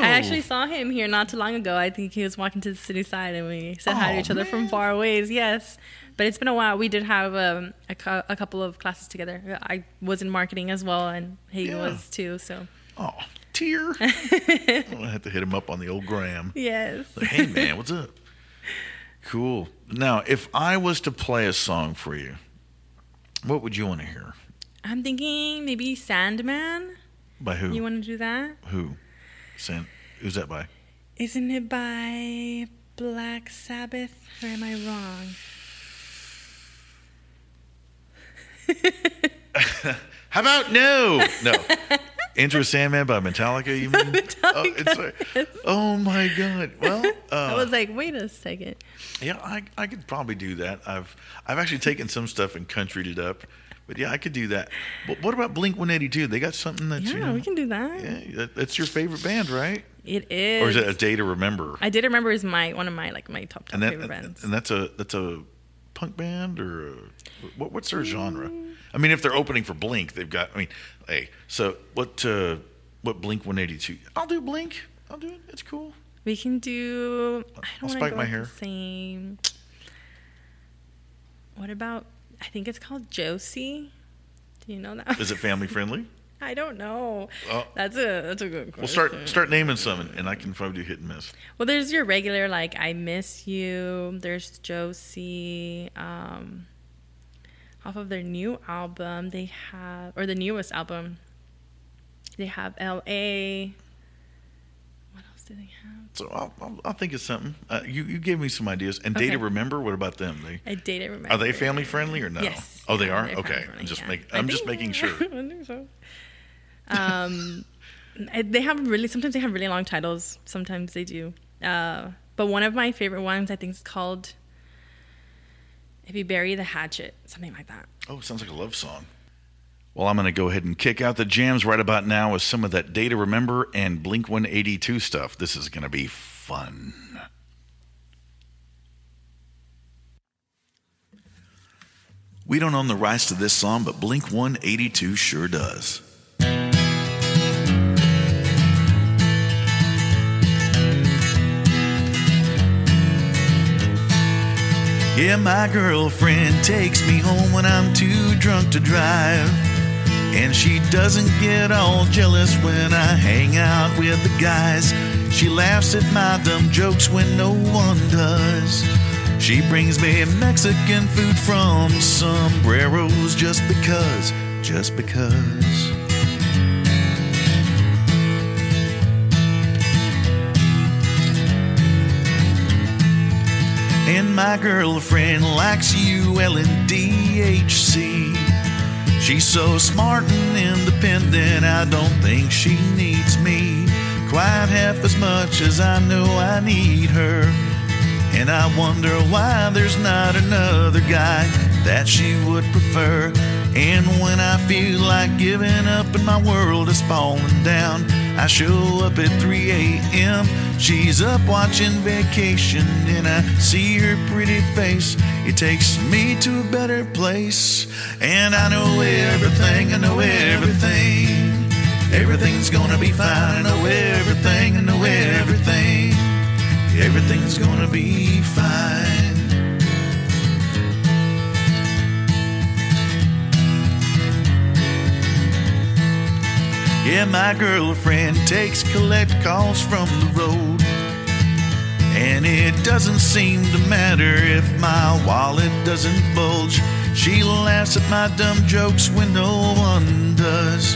S1: Oh,
S2: I actually saw him here not too long ago. I think he was walking to the city side and we said hi to each other from
S1: man.
S2: far ways. Yes. But it's been a while. We did have um, a, cou- a couple of classes together. I was in marketing as well, and he
S1: Yeah.
S2: was too. So,
S1: oh, tear. I have to hit him up on the old gram.
S2: yes.
S1: Like, hey man, what's up? Cool. Now, if I was to play a song for you, what would you want to hear?
S2: I'm thinking maybe Sandman.
S1: By who?
S2: You want to do that?
S1: who? San- Who's that by?
S2: Isn't it by Black Sabbath? Or am I wrong?
S1: How about no? No. Enter Sandman by Metallica, you mean? Oh, oh my God. Well,
S2: I
S1: uh,
S2: was like, wait a second.
S1: yeah, I, I could probably do that. I've I've actually taken some stuff and countryed it up, but yeah, I could do that. But what about Blink One Eighty Two? They got something that you
S2: Yeah,
S1: know,
S2: we can do that.
S1: Yeah, that, that's your favorite band, right?
S2: It is.
S1: Or is it a day to remember?
S2: I did remember is my one of my like my top top
S1: and that
S2: favorite bands.
S1: and that's a that's a punk band or a, what, what's their genre? I mean, if they're opening for Blink, they've got. I mean, hey, so what? Uh, what Blink One Eighty Two? I'll do Blink. I'll do it. It's cool.
S2: We can do. I
S1: I'll
S2: don't want to
S1: spike
S2: go
S1: my hair.
S2: the same. What about? I think it's called Josie. Do you know that?
S1: Is it family friendly?
S2: I don't know.
S1: Oh.
S2: That's a that's a good question.
S1: We'll start start naming some, and I can probably do hit and miss.
S2: Well, there's your regular like I miss you. There's Josie. Um, off of their new album, they have or the newest album. They have L.A. Do they have?
S1: So I'll, I'll, I'll think of something. Uh, you you gave me some ideas. And
S2: Okay.
S1: Remember. What about them? They
S2: I dated remember.
S1: are they family friendly or no?
S2: Yes.
S1: Oh, they
S2: Yeah,
S1: are. Okay. I'm just make
S2: yeah.
S1: I'm just making sure.
S2: I think so. Um, they have really sometimes they have really long titles. Sometimes they do. Uh, but one of my favorite ones, I think, is called "If You Bury the Hatchet," something like that.
S1: Oh, sounds like a love song. Well, I'm going to go ahead and kick out the jams right about now with some of that Day to Remember and Blink 182 stuff. This is going to be fun. We don't own the rights to this song, but Blink 182 sure does. Yeah, my girlfriend takes me home when I'm too drunk to drive. And she doesn't get all jealous when I hang out with the guys. She laughs at my dumb jokes when no one does. She brings me Mexican food from sombreros just because, just because. And my girlfriend likes UL and DHC. She's so smart and independent, I don't think she needs me quite half as much as I know I need her. And I wonder why there's not another guy that she would prefer. And when I feel like giving up and my world is falling down, I show up at 3 a.m. She's up watching vacation, and I see her pretty face. It takes me to a better place. And I know everything, I know everything. Everything's gonna be fine, I know everything, I know everything. Everything's gonna be fine. Yeah, my girlfriend takes collect calls from the road. And it doesn't seem to matter if my wallet doesn't bulge. She laughs at my dumb jokes when no one does.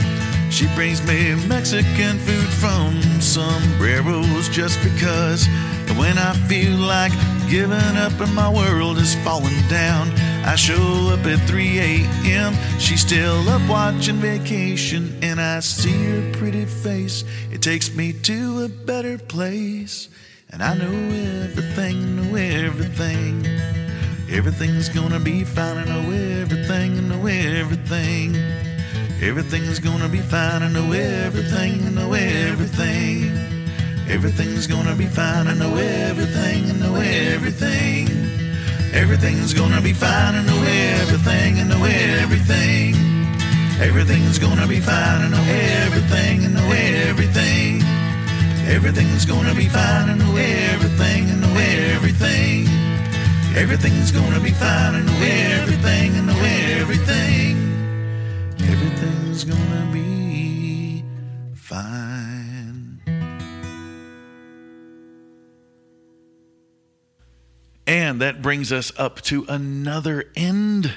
S1: She brings me Mexican food from sombreros just because. And when I feel like giving up and my world is falling down, I show up at 3 a.m. She's still up watching vacation, and I see her pretty face. It takes me to a better place. And I know everything, know everything. Everything's gonna be fine, I know everything, I know everything. Everything's gonna be fine, I know everything, I know everything. Everything's gonna be fine, I know everything, I know everything. Everything's gonna be fine, I know everything, I know everything. Everything's gonna be fine. I know everything. I know everything. Everything's gonna be fine. I know everything. I know everything. Everything's gonna be fine. I know everything. I know everything. Everything's gonna be And that brings us up to another end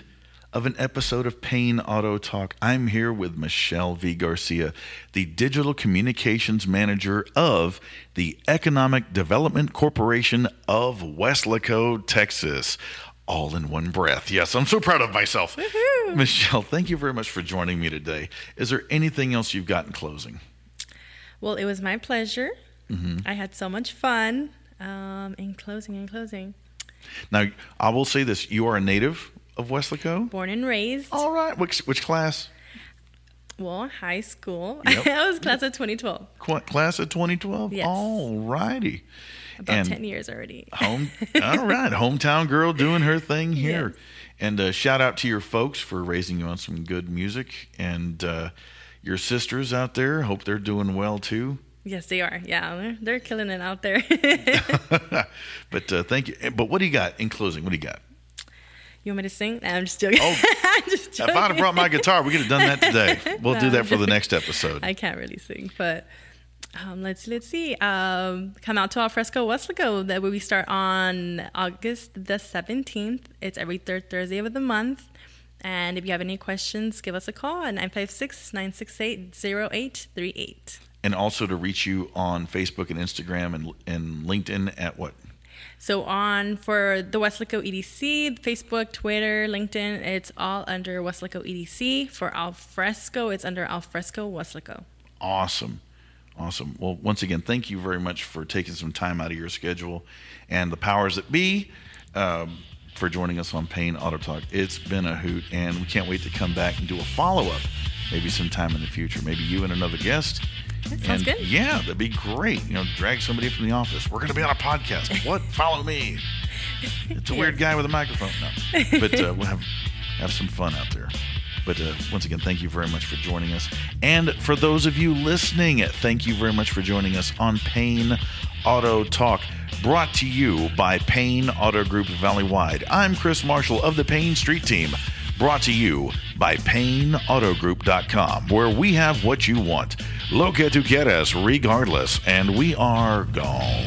S1: of an episode of Payne Auto Talk. I'm here with Michelle V. Garcia, the Digital Communications Manager of the Economic Development Corporation of Weslaco, Texas. All in one breath. Yes, I'm so proud of myself. Michelle, thank you very much for joining me today. Is there anything else you've got in closing?
S2: Well, it was my pleasure.
S1: Mm-hmm.
S2: I had so much fun. Um, in closing, in closing,
S1: Now, I will say this you are a native of Weslaco?
S2: born and raised.
S1: All right. Which, which class?
S2: Well, high school.
S1: Yep.
S2: I was class of 2012.
S1: Qu- class of 2012?
S2: Yes.
S1: All righty.
S2: About
S1: And-
S2: 10 years already.
S1: Home, all right, hometown girl doing her thing here.
S2: Yes.
S1: And uh, shout out to your folks for raising you on some good music, and uh, your sisters out there. Hope they're doing well too.
S2: Yes, they are. Yeah, they're, they're killing it out there.
S1: but uh, thank you. But what do you got in closing? What do you got?
S2: you want me to sing? Nah, I'm just joking.
S1: Oh,
S2: just
S1: If I'd have brought my guitar, we could have done that today. We'll do that for the next episode.
S2: I can't really sing, but um, let's let's see. Um, come out to Alfresco Weslaco. That we start on August the seventeenth. It's every third Thursday of the month. And if you have any questions, give us a call at 956 968 0838.
S1: And also to reach you on Facebook and Instagram and, and LinkedIn at what?
S2: So on for the Weslaco EDC, Facebook, Twitter, LinkedIn, it's all under Weslaco EDC. For Alfresco, it's under Alfresco Weslaco.
S1: Awesome. Awesome. Well, once again, thank you very much for taking some time out of your schedule and the powers that be um, for joining us on Payne Auto Talk. It's been a hoot, and we can't wait to come back and do a follow up maybe sometime in the future. Maybe you and another guest.
S2: That sounds
S1: And,
S2: good.
S1: Yeah, that'd be great. You know, drag somebody from the office. We're going to be on a podcast. what? Follow me. It's a weird guy with a microphone. No. But uh, we'll have, have some fun out there. But uh, once again, thank you very much for joining us. And for those of you listening, thank you very much for joining us on Payne Auto Talk, brought to you by Payne Auto Group Valley Wide. I'm Chris Marshall of the Payne Street Team, Brought to you by PayneAutoGroup.com, where we have what you want. Lo que tu quieres, regardless, and we are gone.